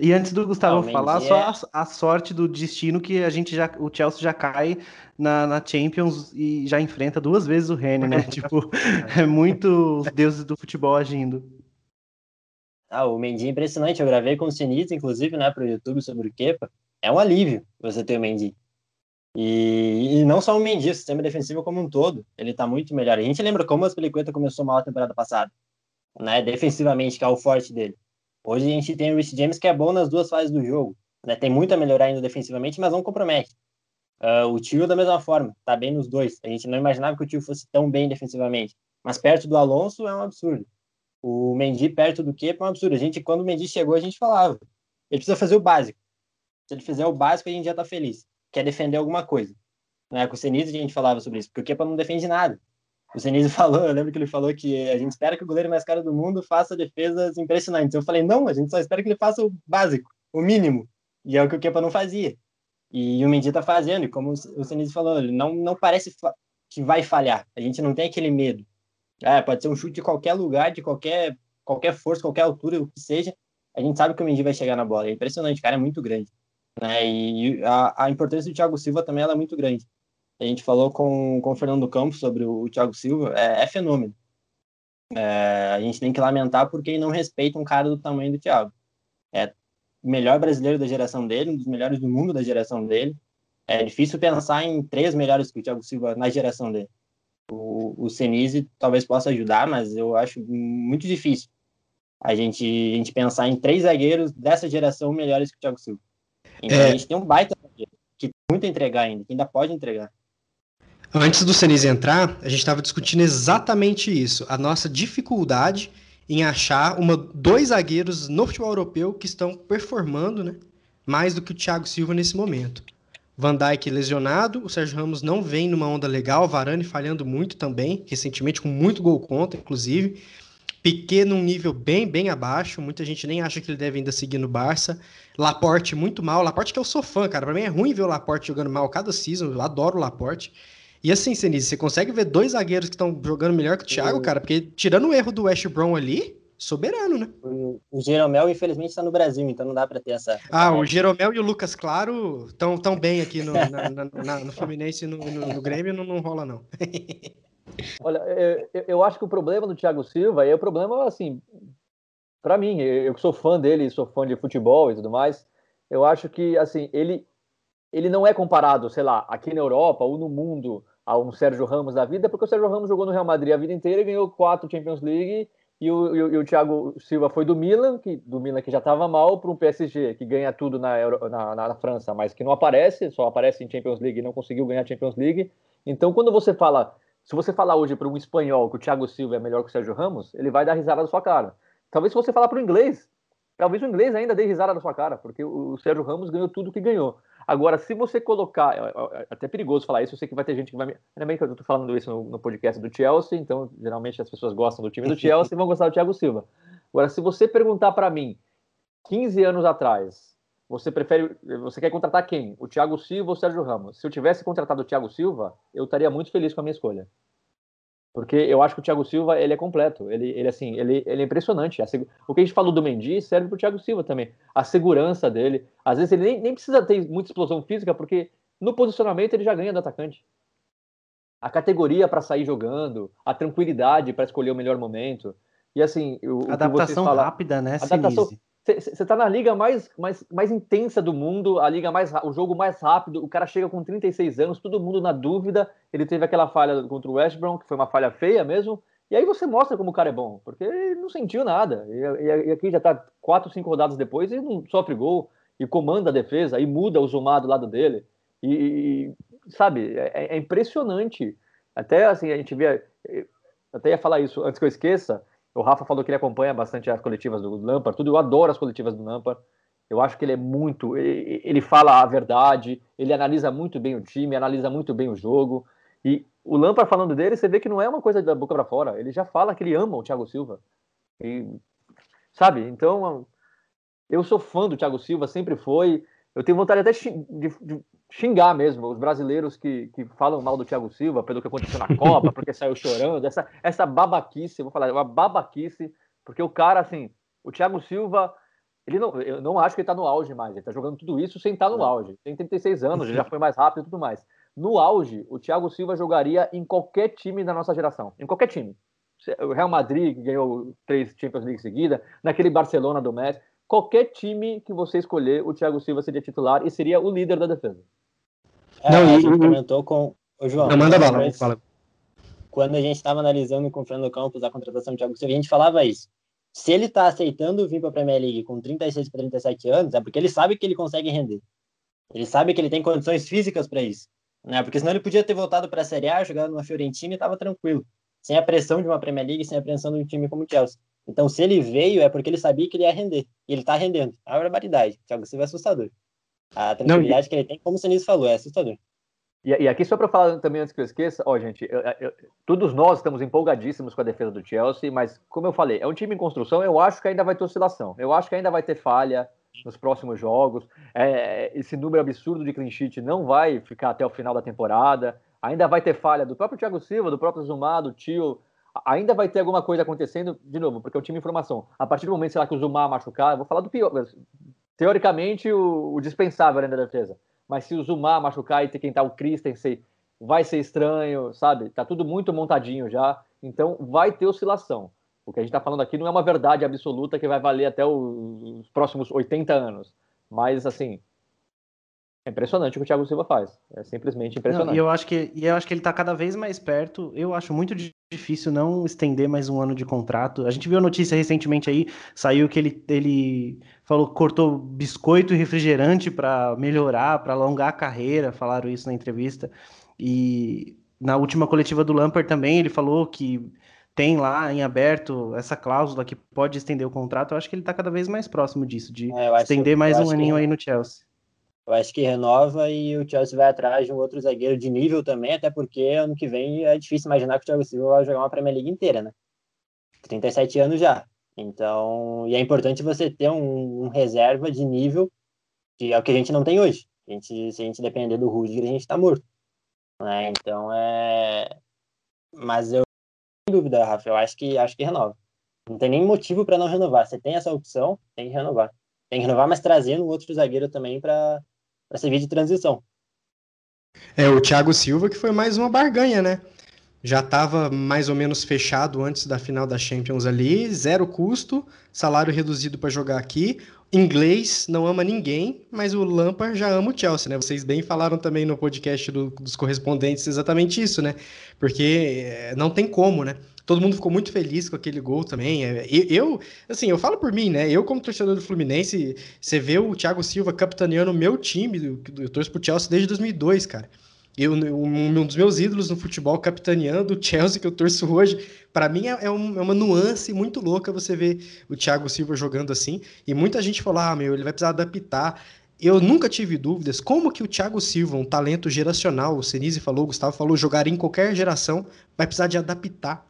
E antes do Gustavo não, falar, só a, a, sorte do destino que a gente já, o Chelsea já cai na, na Champions e já enfrenta duas vezes o Rennes, né? tipo, é muito os deuses do futebol agindo. Ah, o Mendy é impressionante. Eu gravei com o Sinise, inclusive, né, para o YouTube sobre o Kepa. É um alívio você ter o Mendy. E, e, não só o Mendy, o sistema defensivo como um todo, ele tá muito melhor. A gente lembra como o Aspilicueta começou mal a temporada passada, né, defensivamente, que é o forte dele. Hoje a gente tem o Rich James que é bom nas duas fases do jogo. Né? Tem muito a melhorar ainda defensivamente, mas não compromete. Uh, o Tio da mesma forma, tá bem nos dois. A gente não imaginava que o Tio fosse tão bem defensivamente. Mas perto do Alonso é um absurdo. O Mendy perto do Kepa é um absurdo. A gente, quando o Mendy chegou, a gente falava. Ele precisa fazer o básico. Se ele fizer o básico, a gente já tá feliz. Quer defender alguma coisa. Né? Com o Senise a gente falava sobre isso, porque o Kepa não defende nada. O Senise falou, eu lembro que ele falou que a gente espera que o goleiro mais caro do mundo faça defesas impressionantes. Eu falei, não, a gente só espera que ele faça o básico, o mínimo. E é o que o Kepa não fazia. E o Mendy tá fazendo, e como o Senise falou, ele não, não parece que vai falhar. A gente não tem aquele medo. É, pode ser um chute de qualquer lugar, de qualquer, qualquer força, qualquer altura, o que seja. A gente sabe que o Mendy vai chegar na bola. É impressionante, o cara é muito grande. Né? E a, a importância do Thiago Silva também é muito grande a gente falou com, com o Fernando Campos sobre o, o Thiago Silva, é, é fenômeno. É, a gente tem que lamentar porque não respeita um cara do tamanho do Thiago. É o melhor brasileiro da geração dele, um dos melhores do mundo da geração dele. É difícil pensar em três melhores que o Thiago Silva na geração dele. O, o Senise talvez possa ajudar, mas eu acho muito difícil a gente, a gente pensar em três zagueiros dessa geração melhores que o Thiago Silva. Então é... a gente tem um baita que tem muito a entregar ainda, que ainda pode entregar. Antes do Senise entrar, a gente estava discutindo exatamente isso, a nossa dificuldade em achar uma, dois zagueiros no futebol europeu que estão performando né, mais do que o Thiago Silva nesse momento. Van Dijk lesionado, o Sérgio Ramos não vem numa onda legal, Varane falhando muito também, recentemente com muito gol contra, inclusive. Piquet num nível bem, bem abaixo, muita gente nem acha que ele deve ainda seguir no Barça. Laporte muito mal, Laporte que eu sou fã, cara, para mim é ruim ver o Laporte jogando mal cada season, eu adoro o Laporte. E assim, Senise, você consegue ver dois zagueiros que estão jogando melhor que o Thiago, o... cara? Porque tirando o erro do West Brom ali, soberano, né? O, o Jeromel, infelizmente, está no Brasil, então não dá para ter essa. Ah, o Jeromel e o Lucas Claro estão tão bem aqui no, na, na, na, no Fluminense e no, no, no, Grêmio, não, não rola, não. Olha, eu, eu acho que o problema do Thiago Silva é o problema, assim, para mim, eu que sou fã dele, sou fã de futebol e tudo mais, eu acho que, assim, ele, ele não é comparado, sei lá, aqui na Europa ou no mundo a um Sérgio Ramos da vida, porque o Sérgio Ramos jogou no Real Madrid a vida inteira e ganhou quatro Champions League e o, e o, e o Thiago Silva foi do Milan, que, do Milan que já estava mal, para um PSG que ganha tudo na, Euro, na, na, na, França, mas que não aparece, só aparece em Champions League e não conseguiu ganhar Champions League. Então, quando você fala, se você falar hoje para um espanhol que o Thiago Silva é melhor que o Sérgio Ramos, ele vai dar risada na sua cara. Talvez se você falar para o inglês, talvez o inglês ainda dê risada na sua cara, porque o, Sérgio Ramos ganhou tudo que ganhou. Agora, se você colocar, é, é, é até perigoso falar isso, eu sei que vai ter gente que vai me. Ainda bem que eu estou falando isso no, no, podcast do Chelsea, então geralmente as pessoas gostam do time do Chelsea e vão gostar do Thiago Silva. Agora, se você perguntar para mim, 15 anos atrás, você prefere, você quer contratar quem? O Thiago Silva ou o Sérgio Ramos? Se eu tivesse contratado o Thiago Silva, eu estaria muito feliz com a minha escolha. Porque eu acho que o Thiago Silva, ele é completo. Ele, ele assim, ele, ele é impressionante. O que a gente falou do Mendy serve para o Thiago Silva também. A segurança dele. Às vezes ele nem, nem precisa ter muita explosão física, porque no posicionamento ele já ganha do atacante. A categoria para sair jogando, a tranquilidade para escolher o melhor momento. E assim, o, adaptação fala, rápida, né, adaptação, você tá na liga mais, mais, mais intensa do mundo, a liga mais o jogo mais rápido. O cara chega com 36 anos, todo mundo na dúvida. Ele teve aquela falha contra o West Brom, que foi uma falha feia mesmo. E aí você mostra como o cara é bom, porque ele não sentiu nada. E, e aqui já tá 4, 5 rodadas depois e não sofre gol, e comanda a defesa, e muda o Zumar do lado dele. E, e sabe, é, é impressionante. Até assim, a gente vê. Até ia falar isso antes que eu esqueça o Rafa falou que ele acompanha bastante as coletivas do Lampard, tudo. Eu adoro as coletivas do Lampard. Eu acho que ele é muito. Ele fala a verdade, ele analisa muito bem o time, analisa muito bem o jogo. E o Lampard falando dele, você vê que não é uma coisa da boca para fora. Ele já fala que ele ama o Thiago Silva. E, sabe? Então, eu sou fã do Thiago Silva, sempre foi. Eu tenho vontade até de, de, xingar mesmo os brasileiros que, que falam mal do Thiago Silva pelo que aconteceu na Copa, porque saiu chorando, essa, essa babaquice, vou falar, é uma babaquice, porque o cara, assim, o Thiago Silva, ele não, eu não acho que ele tá no auge mais, ele tá jogando tudo isso sem estar tá no auge, tem 36 anos, ele já foi mais rápido e tudo mais. No auge, o Thiago Silva jogaria em qualquer time da nossa geração, em qualquer time. O Real Madrid, que ganhou três Champions League seguida, naquele Barcelona do Messi, qualquer time que você escolher, o Thiago Silva seria titular e seria o líder da defesa. É, não, a gente comentou com o João. Não, manda bala, fala. Quando a gente estava analisando com o Fernando Campos a contratação do Thiago Silva, a gente falava isso. Se ele está aceitando vir para a Premier League com 36 para 37 anos, é porque ele sabe que ele consegue render. Ele sabe que ele tem condições físicas para isso. Né? Porque senão ele podia ter voltado para a Série A, jogado numa Fiorentina e estava tranquilo. Sem a pressão de uma Premier League, sem a pressão de um time como o Chelsea. Então, se ele veio, é porque ele sabia que ele ia render. E ele está rendendo. É uma barbaridade. Thiago Silva é assustador. A tranquilidade Não, que ele tem, como o Sinise falou, é assustador. E, e, aqui, só para falar também antes que eu esqueça, ó, gente, eu, eu, todos nós estamos empolgadíssimos com a defesa do Chelsea, mas, como eu falei, é um time em construção, eu acho que ainda vai ter oscilação, eu acho que ainda vai ter falha nos próximos jogos, é, esse número absurdo de clean sheet não vai ficar até o final da temporada, ainda vai ter falha do próprio Thiago Silva, do próprio Zumar, do Tio, ainda vai ter alguma coisa acontecendo, de novo, porque é um time em formação. A partir do momento, sei lá, que o Zumar machucar, vou falar do pior, teoricamente, o, o dispensável ainda da defesa mas se o Zumar machucar e ter quem tá o Christensen, vai ser estranho, sabe? Tá tudo muito montadinho já, então vai ter oscilação. O que a gente está falando aqui não é uma verdade absoluta que vai valer até os próximos 80 anos, mas assim, é impressionante o que o Thiago Silva faz. É simplesmente impressionante. Não, e eu acho que e eu acho que ele está cada vez mais perto. Eu acho muito difícil não estender mais um ano de contrato. A gente viu a notícia recentemente aí, saiu que ele, ele falou que cortou biscoito e refrigerante para melhorar, para alongar a carreira. Falaram isso na entrevista. E na última coletiva do Lampard também ele falou que tem lá em aberto essa cláusula que pode estender o contrato. Eu acho que ele está cada vez mais próximo disso, de é, estender mais um aninho que... aí no Chelsea. Eu acho que renova e o Chelsea vai atrás de um outro zagueiro de nível também, até porque ano que vem é difícil imaginar que o Thiago Silva vai jogar uma Premier League inteira, né? 37 anos já. Então, e é importante você ter um, um reserva de nível, que é o que a gente não tem hoje. A gente, se a gente depender do Rudiger, a gente tá morto. Né? Então, é... Mas eu, sem dúvida, Rafa, eu acho que, acho que renova. Não tem nem motivo para não renovar. Você tem essa opção, tem que renovar. Tem que renovar, mas trazendo outro zagueiro também para para servir de transição. É, o Thiago Silva que foi mais uma barganha, né? Já estava mais ou menos fechado antes da final da Champions ali, zero custo, salário reduzido para jogar aqui. Inglês não ama ninguém, mas o Lampard já ama o Chelsea, né? Vocês bem falaram também no podcast do, dos correspondentes exatamente isso, né? Porque é, não tem como, né? Todo mundo ficou muito feliz com aquele gol também. É, eu, assim, eu falo por mim, né? Eu, como torcedor do Fluminense, você vê o Thiago Silva capitaneando o meu time, eu torço pro Chelsea desde 2002, cara. Eu, um dos meus ídolos no futebol, capitaneando o Chelsea, que eu torço hoje, para mim é, é, é, uma nuance muito louca você ver o Thiago Silva jogando assim. E muita gente falou: ah, meu, ele vai precisar adaptar. Eu nunca tive dúvidas como que o Thiago Silva, um talento geracional, o Senise falou, o Gustavo falou, jogar em qualquer geração, vai precisar de adaptar.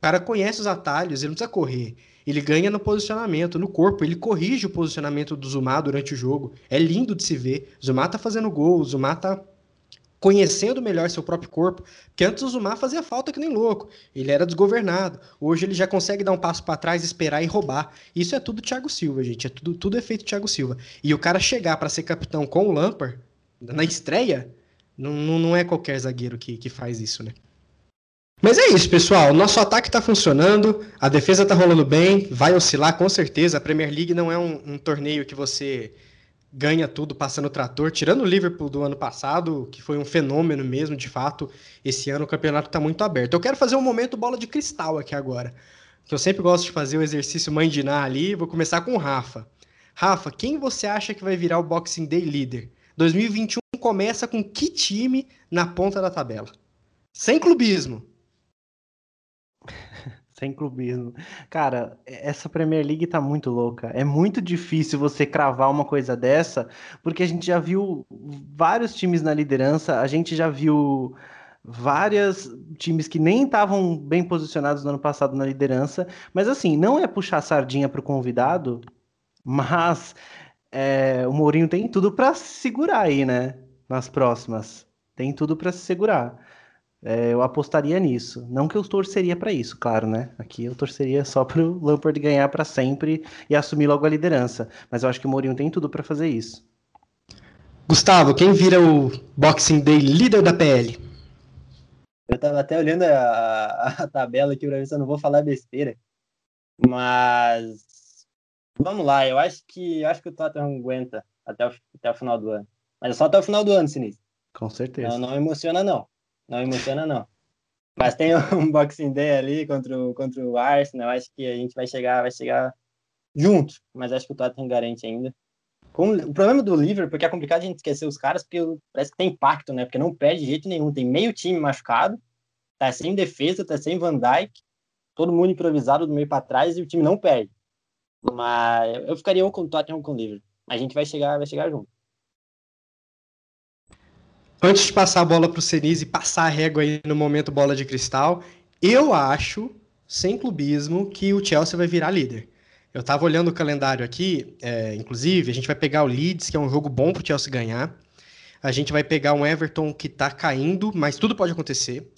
O cara conhece os atalhos, ele não precisa correr. Ele ganha no posicionamento, no corpo, ele corrige o posicionamento do Zumar durante o jogo. É lindo de se ver. O Zumar tá fazendo gol, o Zumar tá conhecendo melhor seu próprio corpo, porque antes o Zumar fazia falta que nem louco, ele era desgovernado. Hoje ele já consegue dar um passo para trás, esperar e roubar. Isso é tudo Thiago Silva, gente, é tudo, tudo é feito Thiago Silva. E o cara chegar para ser capitão com o Lampard na estreia, não, não é qualquer zagueiro que, que faz isso, né? Mas é isso, pessoal. Nosso ataque está funcionando, a defesa está rolando bem, vai oscilar com certeza. A Premier League não é um, um torneio que você ganha tudo passando o trator, tirando o Liverpool do ano passado, que foi um fenômeno mesmo, de fato, esse ano o campeonato está muito aberto. Eu quero fazer um momento bola de cristal aqui agora, que eu sempre gosto de fazer o exercício Ná ali, vou começar com o Rafa. Rafa, quem você acha que vai virar o Boxing Day líder? 2021 começa com que time na ponta da tabela? Sem clubismo. Sem clubismo. Cara, essa Premier League tá muito louca. É muito difícil você cravar uma coisa dessa, porque a gente já viu vários times na liderança, a gente já viu vários times que nem estavam bem posicionados no ano passado na liderança, mas assim, não é puxar sardinha pro convidado, mas é, o Mourinho tem tudo para segurar aí, né? Nas próximas. Tem tudo para se segurar. É, eu apostaria nisso. Não que eu torceria para isso, claro, né? Aqui eu torceria só para o Lampard ganhar para sempre e assumir logo a liderança. Mas eu acho que o Mourinho tem tudo para fazer isso. Gustavo, quem vira o Boxing Day líder da PL? Eu tava até olhando a, a tabela aqui para ver se eu não vou falar besteira. Mas vamos lá, eu acho que eu acho que o Tottenham aguenta até o, até o final do ano. Mas é só até o final do ano, Sinistro. Com certeza. Não, não emociona, não. Não emociona, não. Mas tem um Boxing Day ali contra o, contra o Arsenal. Acho que a gente vai chegar, vai chegar junto. Mas acho que o Tottenham garante ainda. Com, o problema do Liverpool, porque é complicado a gente esquecer os caras, porque parece que tem impacto, né? Porque não perde de jeito nenhum. Tem meio time machucado, tá sem defesa, tá sem Van Dijk, todo mundo improvisado do meio para trás e o time não perde. Mas eu ficaria ou com o Tottenham ou com o Liverpool. A gente vai chegar, vai chegar junto. Antes de passar a bola para o Senise e passar a régua aí no momento bola de cristal, eu acho, sem clubismo, que o Chelsea vai virar líder. Eu estava olhando o calendário aqui, é, inclusive, a gente vai pegar o Leeds, que é um jogo bom para o Chelsea ganhar. A gente vai pegar um Everton que está caindo, mas tudo pode acontecer.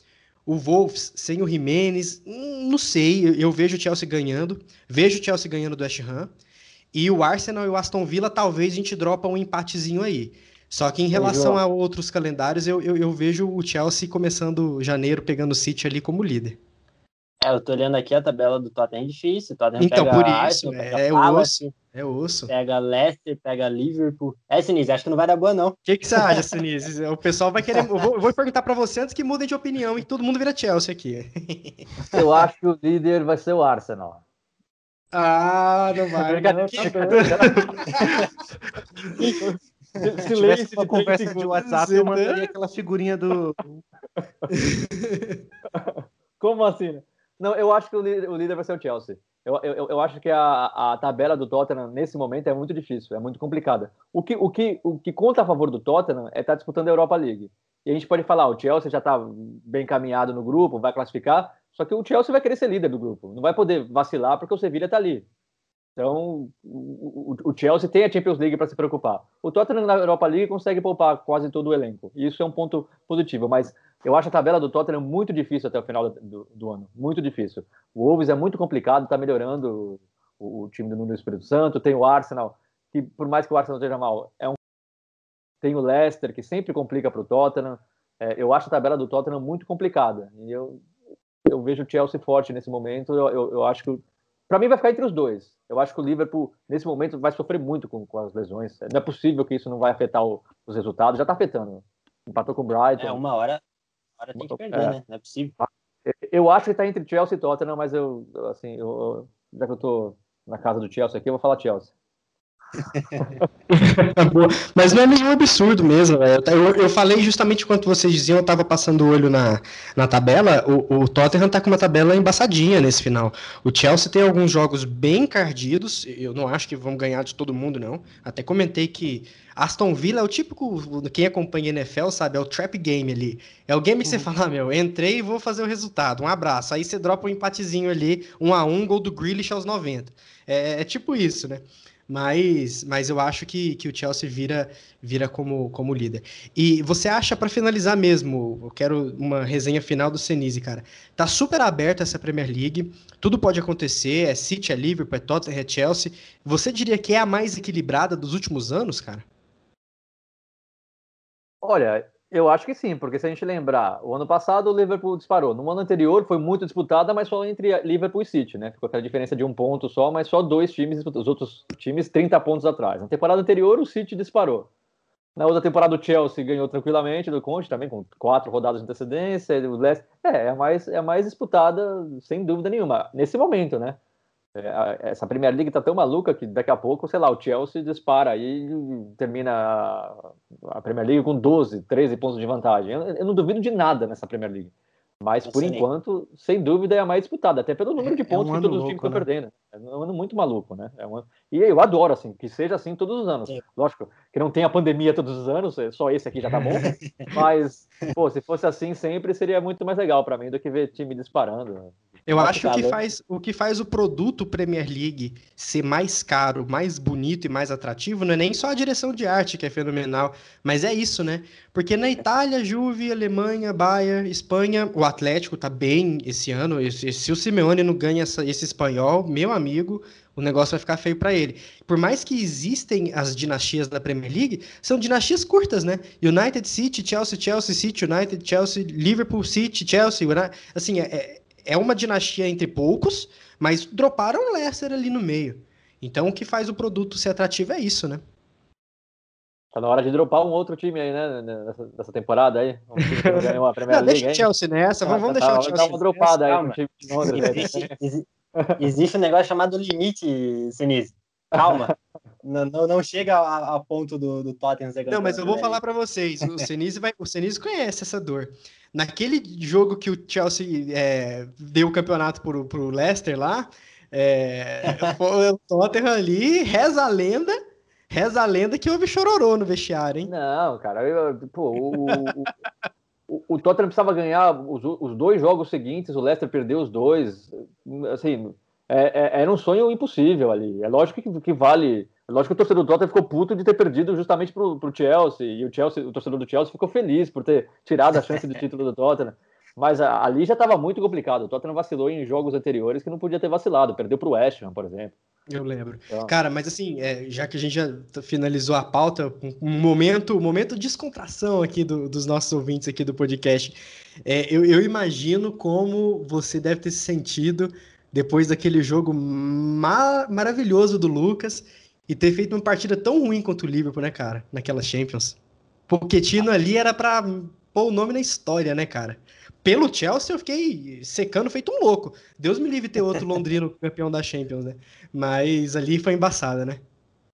O Wolves sem o Jimenez, hum, não sei, eu vejo o Chelsea ganhando, vejo o Chelsea ganhando do West Ham. E o Arsenal e o Aston Villa, talvez a gente dropa um empatezinho aí. Só que em relação a outros calendários, eu, eu, eu, vejo o Chelsea começando janeiro, pegando o City ali como líder. É, eu tô olhando aqui a tabela do Tottenham é difícil. Tottenham então, por isso, Arsenal, é, é osso. É osso. Pega Leicester, pega Liverpool. É, Sinise, acho que não vai dar boa, não. O que, que você acha, Sinise? o pessoal vai querer. Eu vou, eu vou perguntar para você antes que mudem de opinião e todo mundo vira Chelsea aqui. eu acho que o líder vai ser o Arsenal. Ah, não vai. Não, Se silêncio uma conversa segundos, de WhatsApp, eu mandaria aquela figurinha do. Como assim? Não, eu acho que o líder, o líder vai ser o Chelsea. Eu, eu, eu acho que a, a tabela do Tottenham nesse momento é muito difícil, é muito complicada. O que, o que, o que conta a favor do Tottenham é estar tá disputando a Europa League. E a gente pode falar, o Chelsea já está bem caminhado no grupo, vai classificar, só que o Chelsea vai querer ser líder do grupo. Não vai poder vacilar porque o Sevilla está ali. Então, o, Chelsea tem a Champions League para se preocupar. O Tottenham na Europa League consegue poupar quase todo o elenco. E isso é um ponto positivo, mas eu acho a tabela do Tottenham muito difícil até o final do, do ano. Muito difícil. O Wolves é muito complicado, está melhorando o, o, time do Nuno Espírito Santo. Tem o Arsenal, que por mais que o Arsenal esteja mal, é um... tem o Leicester, que sempre complica para o Tottenham. É, eu acho a tabela do Tottenham muito complicada. E eu, eu vejo o Chelsea forte nesse momento. Eu, eu, eu acho que. Para mim, vai ficar entre os dois. Eu acho que o Liverpool, nesse momento, vai sofrer muito com, com as lesões. Não é possível que isso não vai afetar o, os resultados. Já está afetando. Empatou com o Brighton. É, uma hora, uma hora tem que perder, é. né? Não é possível. Eu acho que está entre Chelsea e Tottenham, mas eu, assim, eu, já que eu tô na casa do Chelsea aqui, eu vou falar Chelsea. Mas não é nenhum absurdo mesmo. Eu, eu, falei justamente enquanto vocês diziam, eu tava passando o olho na, na tabela. O, o Tottenham tá com uma tabela embaçadinha nesse final. O Chelsea tem alguns jogos bem cardidos. Eu não acho que vão ganhar de todo mundo, não. Até comentei que Aston Villa é o típico. Quem acompanha NFL sabe, é o trap game ali. É o game que você uhum. fala, ah, meu, entrei e vou fazer o resultado. Um abraço. Aí você dropa um empatezinho ali, um a um, gol do Grealish aos 90. É, é tipo isso, né? Mas, mas eu acho que, que o Chelsea vira, vira como, como líder. E você acha, para finalizar mesmo, eu quero uma resenha final do Senise, cara. Tá super aberta essa Premier League, tudo pode acontecer, é City, é Liverpool, é Tottenham, é Chelsea. Você diria que é a mais equilibrada dos últimos anos, cara? Olha, eu acho que sim, porque se a gente lembrar, o ano passado o Liverpool disparou. No ano anterior foi muito disputada, mas só entre Liverpool e City, né? Ficou aquela diferença de um ponto só, mas só dois times, os outros times 30 pontos atrás. Na temporada anterior o City disparou. Na outra temporada o Chelsea ganhou tranquilamente do Conte também, com quatro rodadas de antecedência. O Leicester, é, é mais, é mais disputada, sem dúvida nenhuma, nesse momento, né? É, essa Premier League tá tão maluca que daqui a pouco, sei lá, o Chelsea dispara e termina a Premier League com 12, 13 pontos de vantagem. Eu, eu não duvido de nada nessa Premier League. Mas, por enquanto, sem dúvida, é a mais disputada, até pelo número de pontos é um que todos os times estão né? perdendo. É um ano muito maluco, né? É um... E eu adoro, assim, que seja assim todos os anos. Sim. Lógico, que não tenha pandemia todos os anos, é, só esse aqui já tá bom. mas, pô, se fosse assim sempre, seria muito mais legal para mim do que ver time disparando. Eu acho que faz, o que faz o produto Premier League ser mais caro, mais bonito e mais atrativo não é nem só a direção de arte, que é fenomenal, mas é isso, né? Porque na Itália, Juve, Alemanha, Bayern, Espanha, o Atlético tá bem esse ano. Se o Simeone não ganha essa, esse espanhol, meu amigo, o negócio vai ficar feio para ele. Por mais que existem as dinastias da Premier League, são dinastias curtas, né? United City, Chelsea, Chelsea, City, United, Chelsea, Liverpool, City, Chelsea, assim, é, é uma dinastia entre poucos, mas droparam o Leicester ali no meio. Então o que faz o produto ser atrativo é isso, né? Tá na hora de dropar um outro time aí, né? Nessa, nessa temporada aí. Um time que ganhou a Não, Deixa o Chelsea nessa, vamos, vamos deixar o Chelsea. Dar uma dropada aí no time de Londres. Existe, existe um negócio chamado limite, Sinise. Calma. não, não, não, chega a, a ponto do, do Tottenham. Não, mas eu vou falar para vocês. O Senise, vai, o Senise conhece essa dor. Naquele jogo que o Chelsea é, deu o campeonato pro, pro Leicester lá, é, o Tottenham ali, reza a lenda, reza a lenda que houve chororô no vestiário, hein? Não, cara, eu, pô, o, o, o, Tottenham precisava ganhar os, os dois jogos seguintes, o Leicester perdeu os dois, assim, é, é, era um sonho impossível ali. É lógico que, que vale Lógico que o torcedor do Tottenham ficou puto de ter perdido justamente pro, pro Chelsea, e o Chelsea, o torcedor do Chelsea ficou feliz por ter tirado a chance do título do Tottenham. Mas a, ali já estava muito complicado. O Tottenham vacilou em jogos anteriores que não podia ter vacilado. Perdeu para o West Ham, por exemplo. Eu lembro. Então... Cara, mas assim, é, já que a gente já finalizou a pauta, um momento, um momento de descontração aqui do, dos nossos ouvintes aqui do podcast. É, eu, eu imagino como você deve ter se sentido depois daquele jogo ma maravilhoso do Lucas e ter feito uma partida tão ruim quanto o Liverpool, né, cara? Naquela Champions. Pochettino ali era pra pôr o nome na história, né, cara? Pelo Chelsea eu fiquei secando feito um louco. Deus me livre ter outro londrino campeão da Champions, né? Mas ali foi embaçada, né?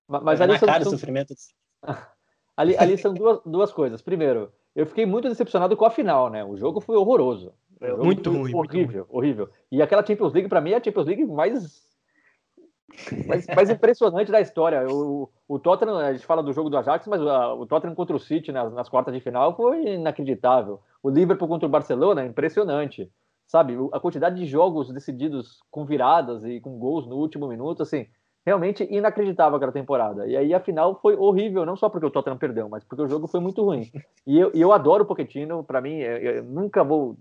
Mas, mas ali são, são... sofrimento. ali, ali são duas, duas coisas. Primeiro, eu fiquei muito decepcionado com a final, né? O jogo foi horroroso. Jogo muito foi ruim. Horrível, muito horrível. E aquela Champions League, para mim, é a Champions League mais mais, mais impressionante da história. O, o Tottenham, a gente fala do jogo do Ajax, mas o Tottenham contra o City nas, nas quartas de final foi inacreditável. O Liverpool contra o Barcelona, impressionante. Sabe, a quantidade de jogos decididos com viradas e com gols no último minuto, assim, realmente inacreditável aquela temporada. E aí a final foi horrível, não só porque o Tottenham perdeu, mas porque o jogo foi muito ruim. E eu, e eu adoro o Pochettino, para mim, eu, eu nunca vou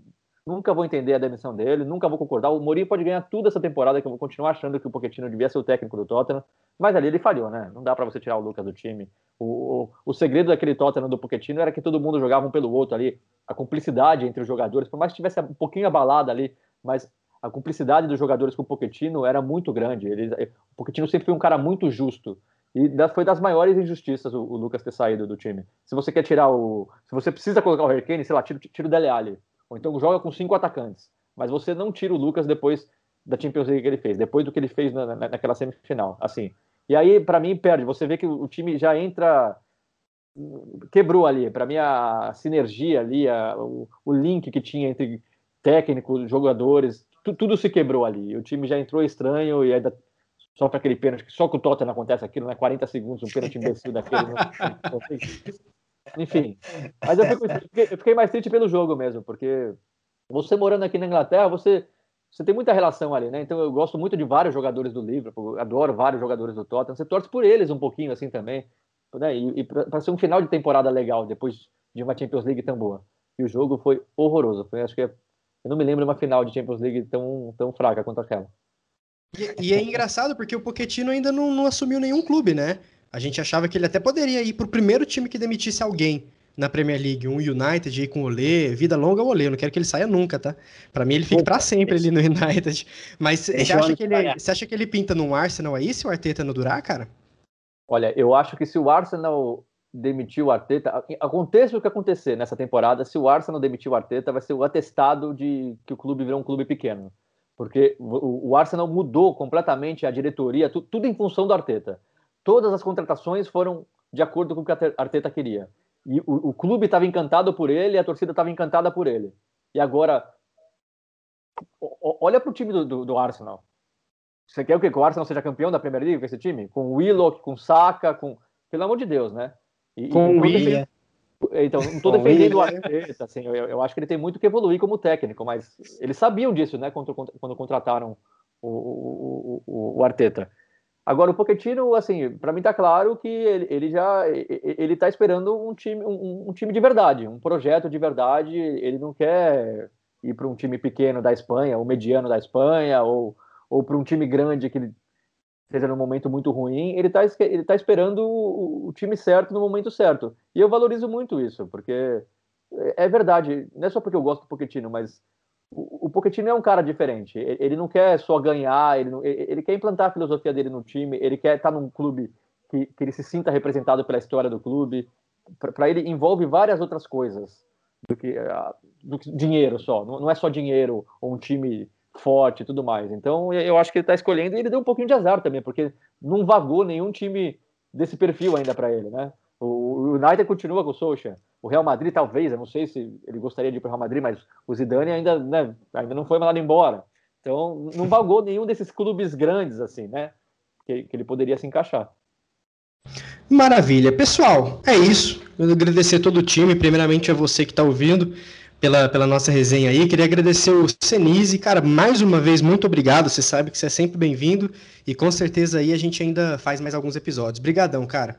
Nunca vou entender a demissão dele, nunca vou concordar. O Mourinho pode ganhar tudo essa temporada, que eu vou continuar achando que o Pochettino devia ser o técnico do Tottenham, mas ali ele falhou, né? Não dá para você tirar o Lucas do time. O, o, o, segredo daquele Tottenham do Pochettino era que todo mundo jogava um pelo outro ali, a cumplicidade entre os jogadores, por mais que estivesse um pouquinho abalada ali mas a cumplicidade dos jogadores com o Pochettino era muito grande. Ele, o Pochettino sempre foi um cara muito justo. E foi das maiores injustiças o, Lucas ter saído do time. Se você quer tirar o. Se você precisa colocar o Hurricane, sei lá, tira, tira o Dele Alli. Ou então joga com cinco atacantes. Mas você não tira o Lucas depois da Champions League que ele fez, depois do que ele fez na, na, naquela semifinal. Assim. E aí, para mim, perde. Você vê que o, time já entra quebrou ali. Para mim, a sinergia ali, a, o, o, link que tinha entre técnicos, jogadores, tu, tudo se quebrou ali. O time já entrou estranho e ainda para aquele pênalti, só com o Tottenham acontece aquilo, né? 40 segundos, um pênalti imbecil daquele. Né? Enfim, mas eu, fico, eu fiquei mais triste pelo jogo mesmo, porque você morando aqui na Inglaterra, você você tem muita relação ali, né? Então eu gosto muito de vários jogadores do Liverpool, adoro vários jogadores do Tottenham. Você torce por eles um pouquinho assim também né? E, e para ser um final de temporada legal depois de uma Champions League tão boa. E o jogo foi horroroso. Foi, acho que é, eu não me lembro de uma final de Champions League tão, tão fraca quanto aquela. E, e é engraçado porque o Pochettino ainda não, não, assumiu nenhum clube, né? A gente achava que ele até poderia ir pro primeiro time que demitisse alguém na Premier League, um United aí com o Olê, vida longa ao Olê, eu não quero que ele saia nunca, tá? Para mim ele fique para sempre ali no United. Mas você acha, que ele, você acha que ele pinta num Arsenal aí se o Arteta não durar, cara? Olha, eu acho que se o Arsenal demitir o Arteta, aconteça o que acontecer nessa temporada, se o Arsenal demitir o Arteta, vai ser o atestado de que o clube virou um clube pequeno. Porque o, Arsenal mudou completamente a diretoria, tudo em função do Arteta. Todas as contratações foram de acordo com o que a Arteta queria. E o, o clube estava encantado por ele, a torcida estava encantada por ele. E agora, olha para o time do, do, do Arsenal. Você quer o quê? Que o Arsenal seja campeão da Premier League com esse time? Com o Willock, com o Saka, com. Pelo amor de Deus, né? E, com o William. Então, não estou defendendo o Arteta, assim, eu, eu, acho que ele tem muito que evoluir como técnico, mas eles sabiam disso, né, quando, quando contrataram o, o, o, o Arteta. Agora, o Pochettino, assim, para mim tá claro que ele, ele já ele tá esperando um time, um, um, time de verdade, um projeto de verdade. Ele não quer ir para um time pequeno da Espanha, ou mediano da Espanha, ou ou para um time grande que seja num momento muito ruim, ele está ele tá esperando o, o, time certo no momento certo. E eu valorizo muito isso, porque é, é verdade, não é só porque eu gosto do Pochettino, mas o, o Pochettino é um cara diferente. Ele, ele não quer só ganhar, ele, não, ele, quer implantar a filosofia dele no time, ele quer estar num clube que, que ele se sinta representado pela história do clube. Para ele envolve várias outras coisas do que, do que dinheiro só. Não, não é só dinheiro ou um time forte e tudo mais. Então eu acho que ele está escolhendo e ele deu um pouquinho de azar também, porque não vagou nenhum time desse perfil ainda para ele, né? O United continua com o Solskjaer. O Real Madrid, talvez, eu não sei se ele gostaria de ir para o Real Madrid, mas o Zidane ainda, né, ainda não foi mandado embora. Então, não vagou nenhum desses clubes grandes, assim, né? Que, que ele poderia se encaixar. Maravilha. Pessoal, é isso. Eu agradecer todo o time, primeiramente a você que está ouvindo pela, pela nossa resenha aí. Queria agradecer o Senise, cara, mais uma vez, muito obrigado. Você sabe que você é sempre bem-vindo e com certeza aí a gente ainda faz mais alguns episódios. Obrigadão, cara.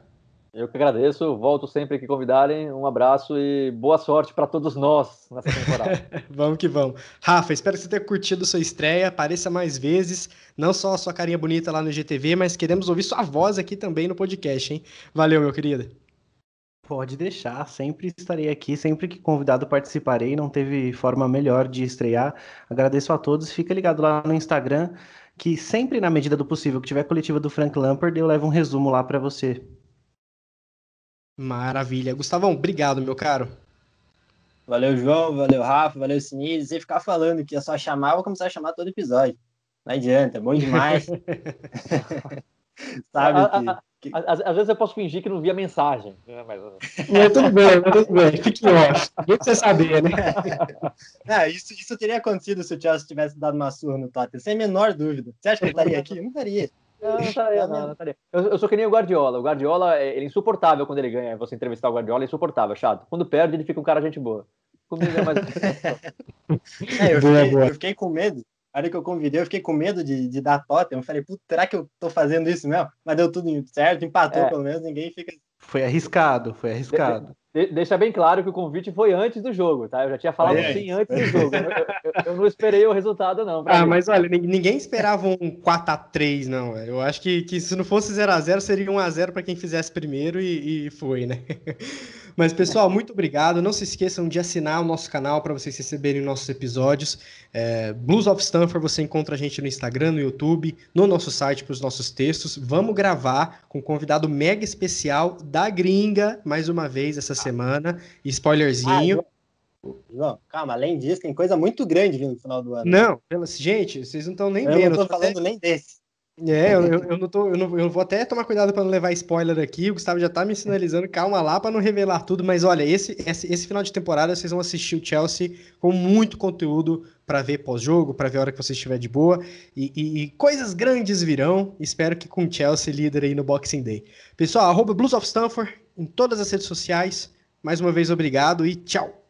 Eu que agradeço, volto sempre que convidarem. Um abraço e boa sorte para todos nós nessa temporada. vamos que vamos. Rafa, espero que você tenha curtido sua estreia. Apareça mais vezes, não só a sua carinha bonita lá no GTV, mas queremos ouvir sua voz aqui também no podcast, hein? Valeu, meu querido. Pode deixar, sempre estarei aqui, sempre que convidado participarei, não teve forma melhor de estrear. Agradeço a todos, fica ligado lá no Instagram, que sempre na medida do possível que tiver coletiva do Frank Lampard, eu levo um resumo lá para você. Maravilha. Gustavão, obrigado, meu caro. Valeu, João, valeu, Rafa, valeu, Sinise. Se ficar falando que é só chamar, eu vou começar a chamar todo episódio. Não adianta, é bom demais. Sabe que... Que... Às, às, vezes eu posso fingir que não vi a mensagem. Né? Mas... mas tudo bem, tudo bem. Fique ótimo. Bem você saber, né? É, isso, isso teria acontecido se o Chelsea tivesse dado uma surra no Tottenham, sem a menor dúvida. Você acha que eu estaria aqui? Não estaria. Não, não estaria, não, não estaria. Eu, eu, sou que nem o Guardiola. O Guardiola é, ele é insuportável quando ele ganha. Você entrevistar o Guardiola é insuportável, chato. Quando perde, ele fica um cara gente boa. Comigo é mais. é, eu, fiquei, boa. eu fiquei com medo a hora que eu convidei, eu fiquei com medo de, de dar totem. Eu falei, puta, será que eu tô fazendo isso mesmo? Mas deu tudo certo, empatou é. pelo menos, ninguém fica. Foi arriscado, foi arriscado. De, de, deixa bem claro que o convite foi antes do jogo, tá? Eu já tinha falado é. sim antes do jogo. Eu, eu, eu, não esperei o resultado, não. Ah, mim. mas olha, ninguém esperava um 4x3, não. Eu acho que, que se não fosse 0x0, seria 1x0 para quem fizesse primeiro e, e foi, né? Mas, pessoal, muito obrigado. Não se esqueçam de assinar o nosso canal para vocês receberem nossos episódios. É, Blues of Stanford, você encontra a gente no Instagram, no YouTube, no nosso site para os nossos textos. Vamos gravar com um convidado mega especial da gringa, mais uma vez, essa semana. Spoilerzinho. Ah, João, calma, além disso, tem coisa muito grande vindo no final do ano. Não, gente, vocês não estão nem eu vendo. Eu não tô falando nem desse. É, eu, eu, eu, não tô, eu, não, eu vou até tomar cuidado para não levar spoiler aqui. O Gustavo já tá me sinalizando, calma lá para não revelar tudo. Mas olha, esse, esse, esse, final de temporada vocês vão assistir o Chelsea com muito conteúdo para ver pós-jogo, para ver a hora que você estiver de boa. E, e, e, coisas grandes virão. Espero que com o Chelsea líder aí no Boxing Day. Pessoal, arroba Blues of Stanford em todas as redes sociais. Mais uma vez, obrigado e tchau.